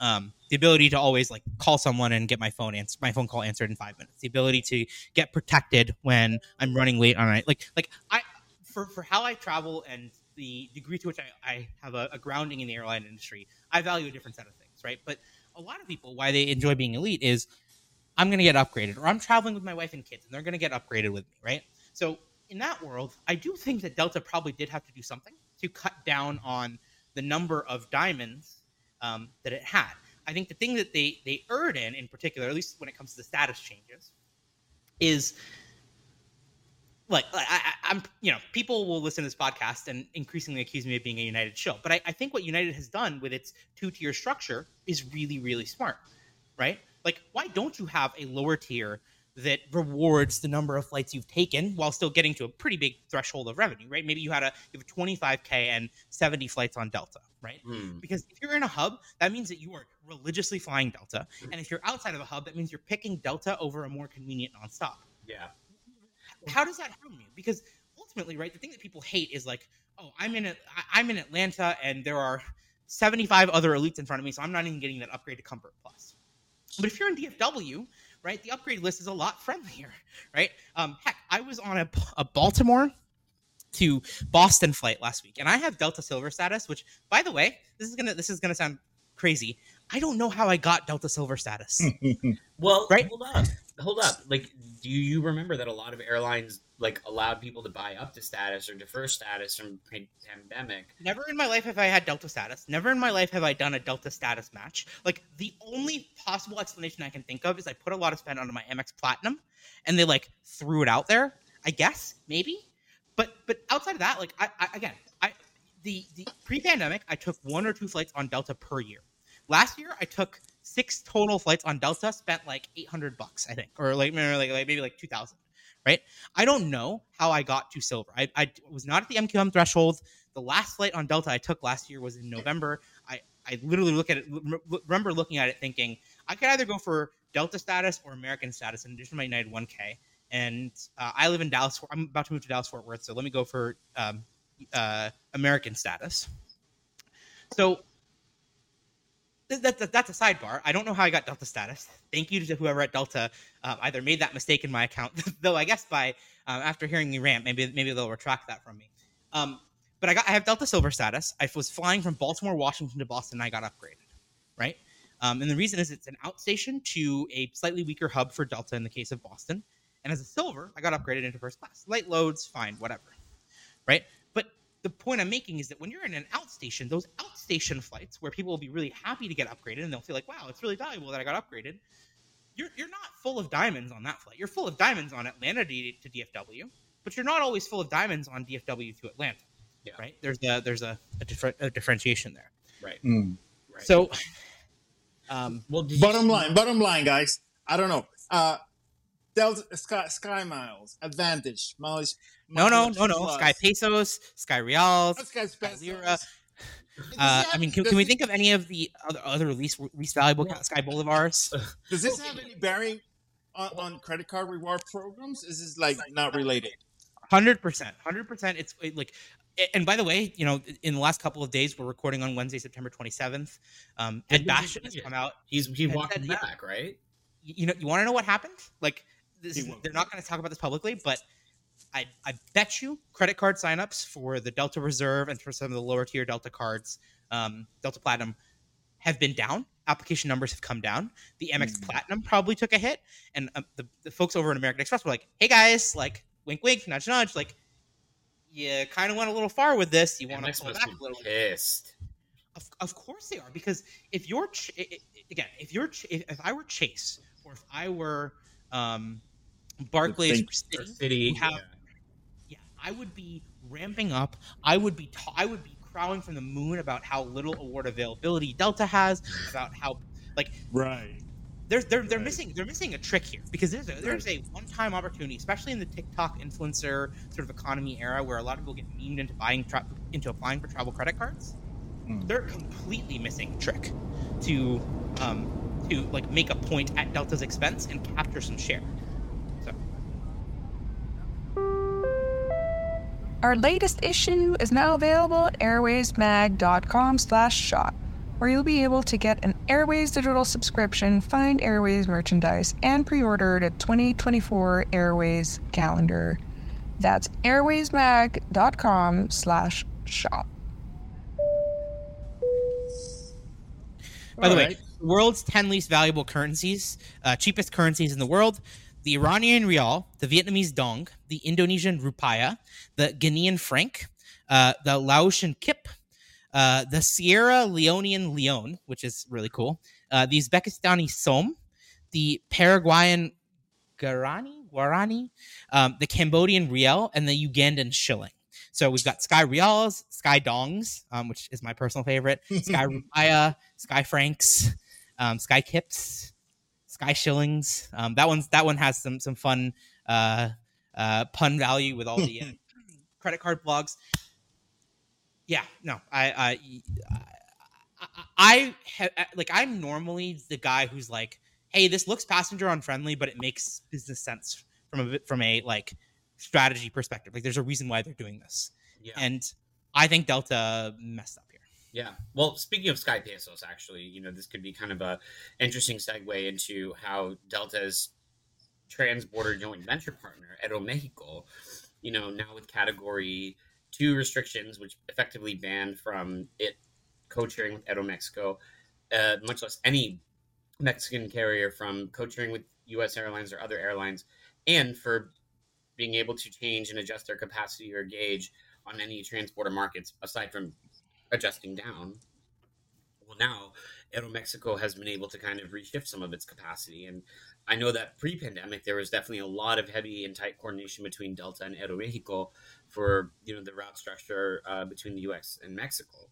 um, the ability to always like call someone and get my phone answer, my phone call answered in five minutes. The ability to get protected when I'm running late on it. Like like I for for how I travel and the degree to which I, I have a, a grounding in the airline industry, I value a different set of things, right? But a lot of people, why they enjoy being elite is I'm going to get upgraded, or I'm traveling with my wife and kids, and they're going to get upgraded with me, right? So in that world, I do think that Delta probably did have to do something to cut down on the number of diamonds um, that it had. I think the thing that they they erred in, in particular, at least when it comes to the status changes, is like I, I, I'm, you know, people will listen to this podcast and increasingly accuse me of being a United show. But I, I think what United has done with its two tier structure is really, really smart, right? Like, why don't you have a lower tier that rewards the number of flights you've taken while still getting to a pretty big threshold of revenue, right? Maybe you had a you have 25k and 70 flights on Delta, right? Hmm. Because if you're in a hub, that means that you are religiously flying Delta, and if you're outside of a hub, that means you're picking Delta over a more convenient nonstop. Yeah. How does that harm you? Because ultimately, right, the thing that people hate is like, oh, I'm in a, I'm in Atlanta, and there are 75 other elites in front of me, so I'm not even getting that upgrade to Comfort Plus. But if you're in DFW, right, the upgrade list is a lot friendlier, right? Um, heck, I was on a, a Baltimore to Boston flight last week, and I have Delta Silver status. Which, by the way, this is gonna this is gonna sound crazy. I don't know how I got Delta Silver status. Well, Right? hold up. Hold up. Like, do you remember that a lot of airlines like allowed people to buy up to status or defer status from pan- pandemic? Never in my life have I had Delta status. Never in my life have I done a Delta status match. Like the only possible explanation I can think of is I put a lot of spend onto my Amex Platinum, and they like threw it out there. I guess maybe, but but outside of that, like I, I again, I the the pre-pandemic I took one or two flights on Delta per year. Last year I took six total flights on Delta, spent like eight hundred bucks I think, or like maybe like, maybe like two thousand. Right? I don't know how I got to silver. I, I was not at the MQM threshold the last flight on Delta I took last year was in November. I, I literally look at it, remember looking at it thinking I could either go for Delta status or American status in addition to my United 1K. And uh, I live in Dallas. I'm about to move to Dallas Fort Worth, so let me go for um, uh, American status. So that, that, that's a sidebar. I don't know how I got Delta status. Thank you to whoever at Delta uh, either made that mistake in my account, though I guess by uh, after hearing me rant, maybe maybe they'll retract that from me. Um, but I got I have Delta Silver status. I was flying from Baltimore, Washington to Boston. And I got upgraded, right? Um, and the reason is it's an outstation to a slightly weaker hub for Delta in the case of Boston. And as a silver, I got upgraded into first class. Light loads, fine, whatever, right? But the point I'm making is that when you're in an outstation, those outstation flights where people will be really happy to get upgraded and they'll feel like, wow, it's really valuable that I got upgraded. You're, you're not full of diamonds on that flight. You're full of diamonds on Atlanta to, to DFW, but you're not always full of diamonds on DFW to Atlanta. Yeah. Right? There's a there's a, a different a differentiation there. Right. Mm. Right. So, um, well, did Bottom see- line, bottom line, guys. I don't know. Uh, Delta Sky, Sky Miles Advantage mileage. No, no, no, no. plus. Sky Pesos, Sky Reals, Oh, Sky's Sky. Lira. Uh, I mean, can, can we think of any of the other other least least valuable Well- Sky Bolivars? Does this have any bearing on, on credit card reward programs? Is this like not related? Hundred percent, hundred percent. It's it, like, and by the way, you know, in the last couple of days, we're recording on Wednesday, September twenty seventh. Um, Ed Did Bastian has come out. He's he walked said, him yeah. back, right? You know, you want to know what happened? Like, this He is, won't. they're not going to talk about this publicly, but I I bet you credit card signups for the Delta Reserve and for some of the lower tier Delta cards, um, Delta Platinum, have been down. Application numbers have come down. The Amex Mm. Platinum probably took a hit, and um, the, the folks over at American Express were like, "Hey guys, like, wink, wink, nudge, nudge, like." You kind of went a little far with this. You want to pull back a little. pissed. Of, of course they are because if you're Ch- again if you're Ch- if, if I were Chase or if I were um, Barclays Or Citi. have- yeah. yeah, I would be ramping up. I would be ta- I would be crowing from the moon about how little award availability Delta has, about how like Right. they're they're, they're Right. missing they're missing a trick here because there's a, there's a one time opportunity, especially in the TikTok influencer sort of economy era where a lot of people get memed into buying tra- into applying for travel credit cards. Hmm. They're completely missing a trick to um, to like make a point at Delta's expense and capture some share. Our latest issue is now available at airwaysmag.com slash shop, where you'll be able to get an Airways digital subscription, find Airways merchandise, and pre-order the 2024 Airways calendar. That's airwaysmag.com slash shop. By the way, Alright. world's 10 least valuable currencies, uh, cheapest currencies in the world the Iranian rial, the Vietnamese dong, the Indonesian rupiah, the Ghanaian franc, uh, the Laotian kip, uh, the Sierra Leonean leon, which is really cool, uh, the Uzbekistani som, the Paraguayan guarani, guarani, um, the Cambodian riel, and the Ugandan shilling. So we've got Sky Reals, Sky Dongs, um, which is my personal favorite, Sky Rupiah, Sky Franks, um, Sky Kips, Sky Shillings. Um, that one's that one has some some fun uh, uh, pun value with all the uh, credit card blogs. Yeah, no, I I I, I ha- like I'm normally the guy who's like, hey, this looks passenger unfriendly, but it makes business sense from a bit from a like strategy perspective. Like, there's a reason why they're doing this, Yeah. and I think Delta messed up. Yeah. Well, speaking of Sky Pesos, actually, you know, this could be kind of a interesting segue into how Delta's trans-border joint venture partner, Aeromexico, you know, now with Category Two restrictions, which effectively banned from it codesharing with Aeromexico, uh, much less any Mexican carrier from codesharing with U.S. airlines or other airlines, and for being able to change and adjust their capacity or gauge on any trans-border markets aside from adjusting down. Well, now Aeromexico has been able to kind of reshift some of its capacity, and I know that pre-pandemic there was definitely a lot of heavy and tight coordination between Delta and Aeromexico for you know the route structure uh, between the U.S. and Mexico,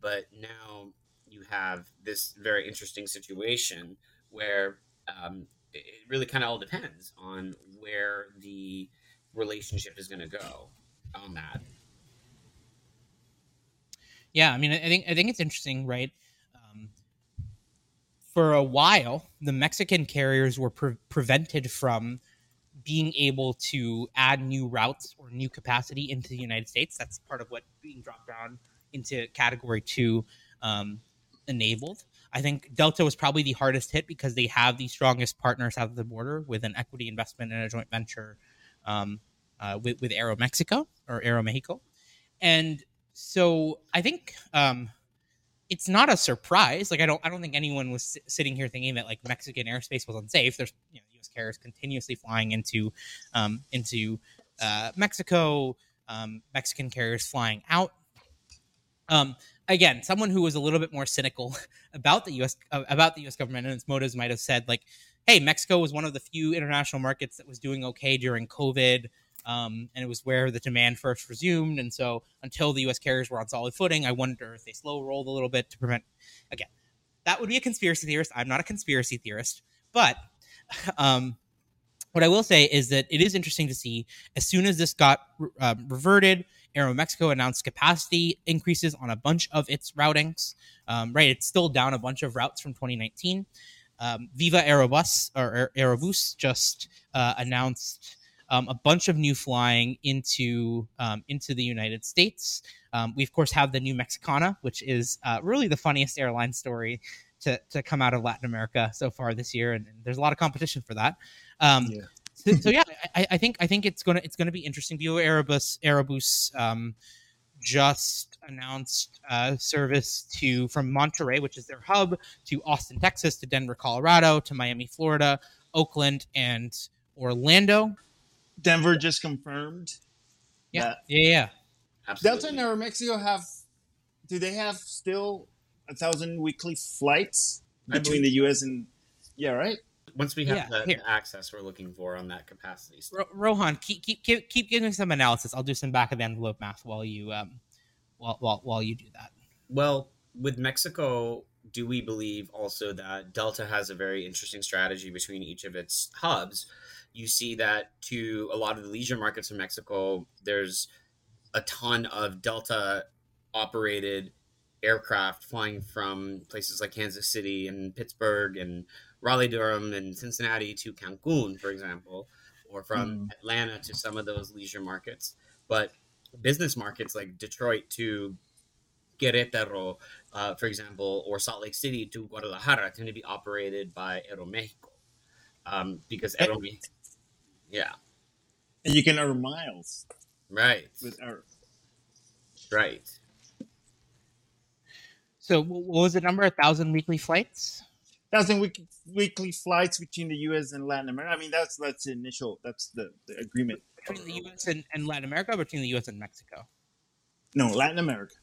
but now you have this very interesting situation where um, it really kind of all depends on where the relationship is going to go on that. Yeah, I mean, I think I think it's interesting, right? Um, for a while, the Mexican carriers were pre- prevented from being able to add new routes or new capacity into the United States. That's part of what being dropped down into Category Two um, enabled. I think Delta was probably the hardest hit because they have the strongest partners out of the border with an equity investment and a joint venture um, uh, with with Aeromexico or Aeromexico, and so I think um, it's not a surprise. Like I don't I don't think anyone was sitting here thinking that like Mexican airspace was unsafe. There's you know U.S. carriers continuously flying into um, into uh, Mexico. Um, Mexican carriers flying out. Um, again, someone who was a little bit more cynical about the U.S. Uh, about the U.S. government and its motives might have said like, "Hey, Mexico was one of the few international markets that was doing okay during COVID." Um, and it was where the demand first resumed. And so, until the U.S. carriers were on solid footing, I wonder if they slow rolled a little bit to prevent. Again, that would be a conspiracy theorist. I'm not a conspiracy theorist, but um, what I will say is that it is interesting to see as soon as this got um, reverted, Aeromexico announced capacity increases on a bunch of its routings. Um, right, it's still down a bunch of routes from 2019. Um, Viva Aerobus or Aerobus just uh, announced um, a bunch of new flying into um, into the United States. Um, we of course have the new Mexicana, which is uh, really the funniest airline story to, to come out of Latin America so far this year, and, and there's a lot of competition for that. Um, Yeah. so, so yeah, I, I think I think it's gonna it's gonna be interesting. Viva Aerobus Aerobus um, just announced uh, service to from Monterrey, which is their hub, to Austin, Texas, to Denver, Colorado, to Miami, Florida, Oakland, and Orlando. Denver just confirmed. Yeah, that yeah, yeah. Absolutely. Delta and Aeromexico have. Do they have still a thousand weekly flights between the U.S. and? Yeah, right. Once we have Yeah, the, the access we're looking for on that capacity. Ro- Rohan, keep keep keep keep giving some analysis. I'll do some back of the envelope math while you um while while while you do that. Well, with Mexico, do we believe also that Delta has a very interesting strategy between each of its hubs? You see that to a lot of the leisure markets in Mexico, there's a ton of Delta operated aircraft flying from places like Kansas City and Pittsburgh and Raleigh Durham and Cincinnati to Cancun, for example, or from Atlanta to some of those leisure markets. But business markets like Detroit to Querétaro, uh, for example, or Salt Lake City to Guadalajara tend to be operated by Aeromexico. Um, because Aeromexico, yeah, And you can earn miles right, with Aero. right. So what was the number? A thousand weekly flights. thousand week, weekly flights between the U.S. and Latin America. I mean, that's that's the initial. That's the, the agreement. between the U.S. And, and Latin America, between the U.S. and Mexico. No, Latin America.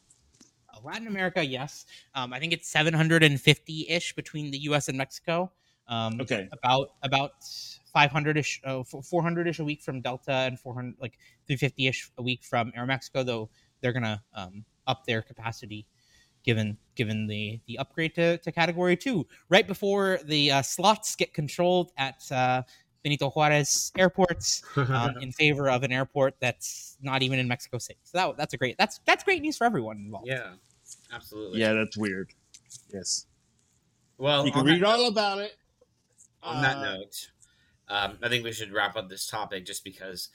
Uh, Latin America, yes. Um, I think it's 750 ish between the U.S. and Mexico. Um, Okay. About about 500 ish, uh, 400 ish a week from Delta, and 400 like 350 ish a week from Aeromexico. Though they're gonna um, up their capacity given given the the upgrade to, to category two right before the uh, slots get controlled at uh, Benito Juarez airports um, in favor of an airport that's not even in Mexico City. So that, that's a great that's that's great news for everyone involved. Yeah, absolutely. Yeah, that's weird. Yes. Well, you can read that, all about it. on that Uh, note, um, I think we should wrap up this topic just because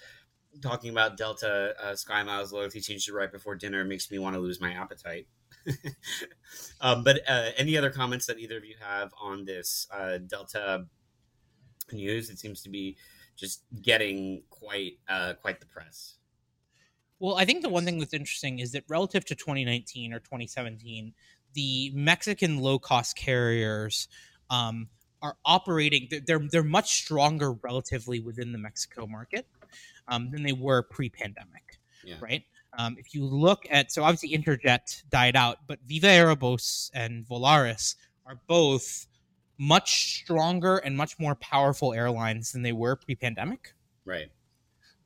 talking about Delta uh, Sky Miles loyalty changes right before dinner makes me want to lose my appetite. um, but uh, any other comments that either of you have on this uh, Delta news? It seems to be just getting quite uh, quite the press. Well, I think the one thing that's interesting is that relative to 2019 or 2017, the Mexican low cost carriers um, are operating. they're- They're much stronger relatively within the Mexico market um, than they were pre-pandemic. Yeah. Right. Um, if you look at so obviously Interjet died out, but Viva Aerobus and Volaris are both much stronger and much more powerful airlines than they were pre-pandemic Right.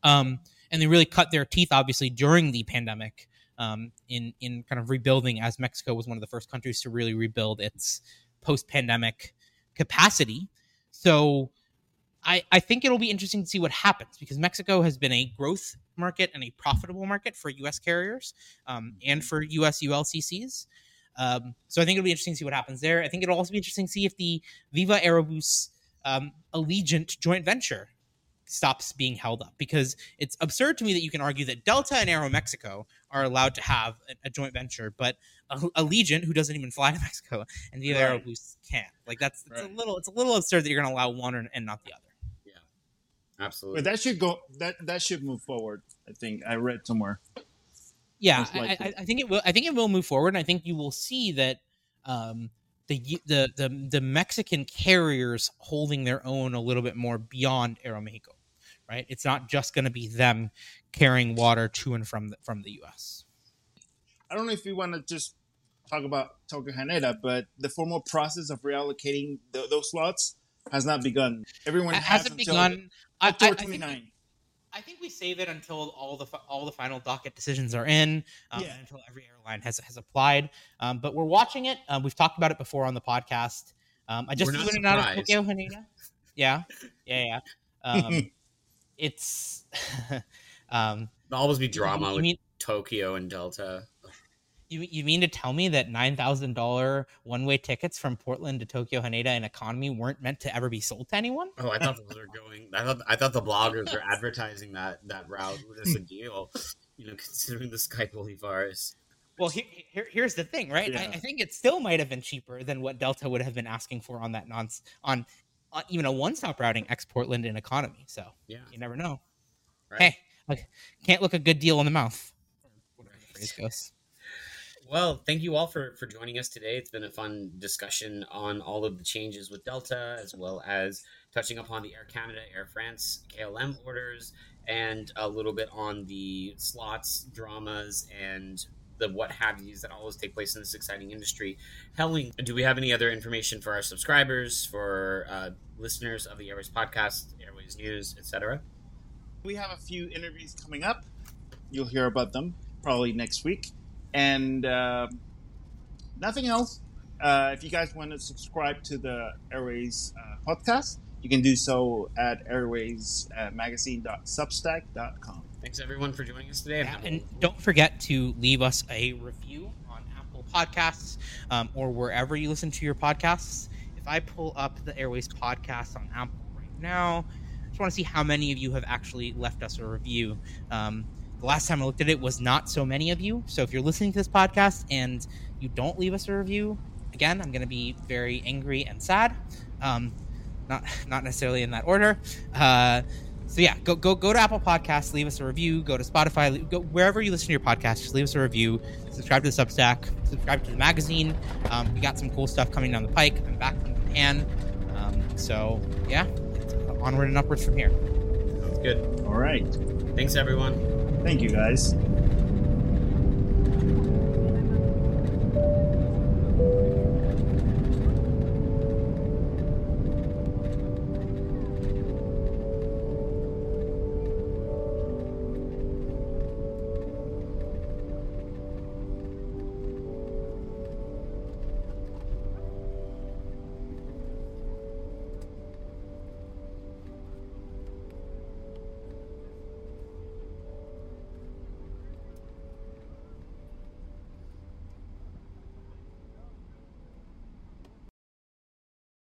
um, and they really cut their teeth obviously during the pandemic um, in in kind of rebuilding as Mexico was one of the first countries to really rebuild its post pandemic capacity. So I I think it'll be interesting to see what happens because Mexico has been a growth market and a profitable market for U.S. carriers um, and for U.S. ULCCs. Um, so I think it'll be interesting to see what happens there. I think it'll also be interesting to see if the Viva Aerobus um, Allegiant joint venture stops being held up because it's absurd to me that you can argue that Delta and Aeromexico are allowed to have a, a joint venture, but a, Allegiant, who doesn't even fly to Mexico, and Viva Right. Aerobus can't. Like that's it's Right. a little it's a little absurd that you're going to allow one or, and not the other. Yeah, absolutely. But that should go. That that should move forward. I think I read somewhere. Yeah, I. I, I think it will. I think it will move forward, and I think you will see that um, the the the the Mexican carriers holding their own a little bit more beyond Aeromexico, right? It's not just going to be them carrying water to and from the, from the U.S. I don't know if you want to just talk about Tokyo Haneda, but the formal process of reallocating th- those slots has not begun. Everyone It has hasn't until begun. I, I, I October think- 29. I think we save it until all the all the final docket decisions are in, um, Yeah. until every airline has has applied. Um, but we're watching it. Um, we've talked about it before on the podcast. Um, I just We're not flew in and out of. Tokyo Haneda. Yeah, yeah, yeah. It's um, There'll always be drama You, with mean Tokyo and Delta. you, you mean to tell me that nine thousand dollar one way tickets from Portland to Tokyo Haneda in economy weren't meant to ever be sold to anyone? Oh, I thought those were going. I thought I thought the bloggers were advertising that that route as a deal. You know, considering the Sky Bolivares. Well, here, here, here's the thing, right? I, I think it still might have been cheaper than what Delta would have been asking for on that non on, on even a one stop routing ex Portland in economy. So Yeah. you never know. Right. Hey, can't look a good deal in the mouth. Whatever the phrase goes. Well, thank you all for for joining us today. It's been a fun discussion on all of the changes with Delta, as well as touching upon the Air Canada, Air France, KLM orders, and a little bit on the slots, dramas, and the what have yous that always take place in this exciting industry. Helwing, do we have any other information for our subscribers, for uh, listeners of the Airways podcast, Airways News, etc.? We have a few interviews coming up. You'll hear about them probably next week. And uh, nothing else. Uh, if you guys want to subscribe to the Airways uh, podcast, you can do so at airwaysmagazine.substack.com. Thanks everyone for joining us today. and Yeah, and don't forget to leave us a review on Apple Podcasts um, or wherever you listen to your podcasts. If I pull up the Airways podcast on Apple right now, I just want to see how many of you have actually left us a review. Um, the last time I looked at it was not so many of you. So if you're listening to this podcast and you don't leave us a review, again, I'm going to be very angry and sad. Um, not not necessarily in that order. Uh, so yeah, go go go to Apple Podcasts, leave us a review. Go to Spotify, leave- go wherever you listen to your podcast, just leave us a review. Subscribe to the Substack, subscribe to the magazine. Um, we got some cool stuff coming down the pike. I'm back from Japan, um, so yeah, onward and upwards from here. Sounds good. All right. Thanks everyone. Thank you, guys.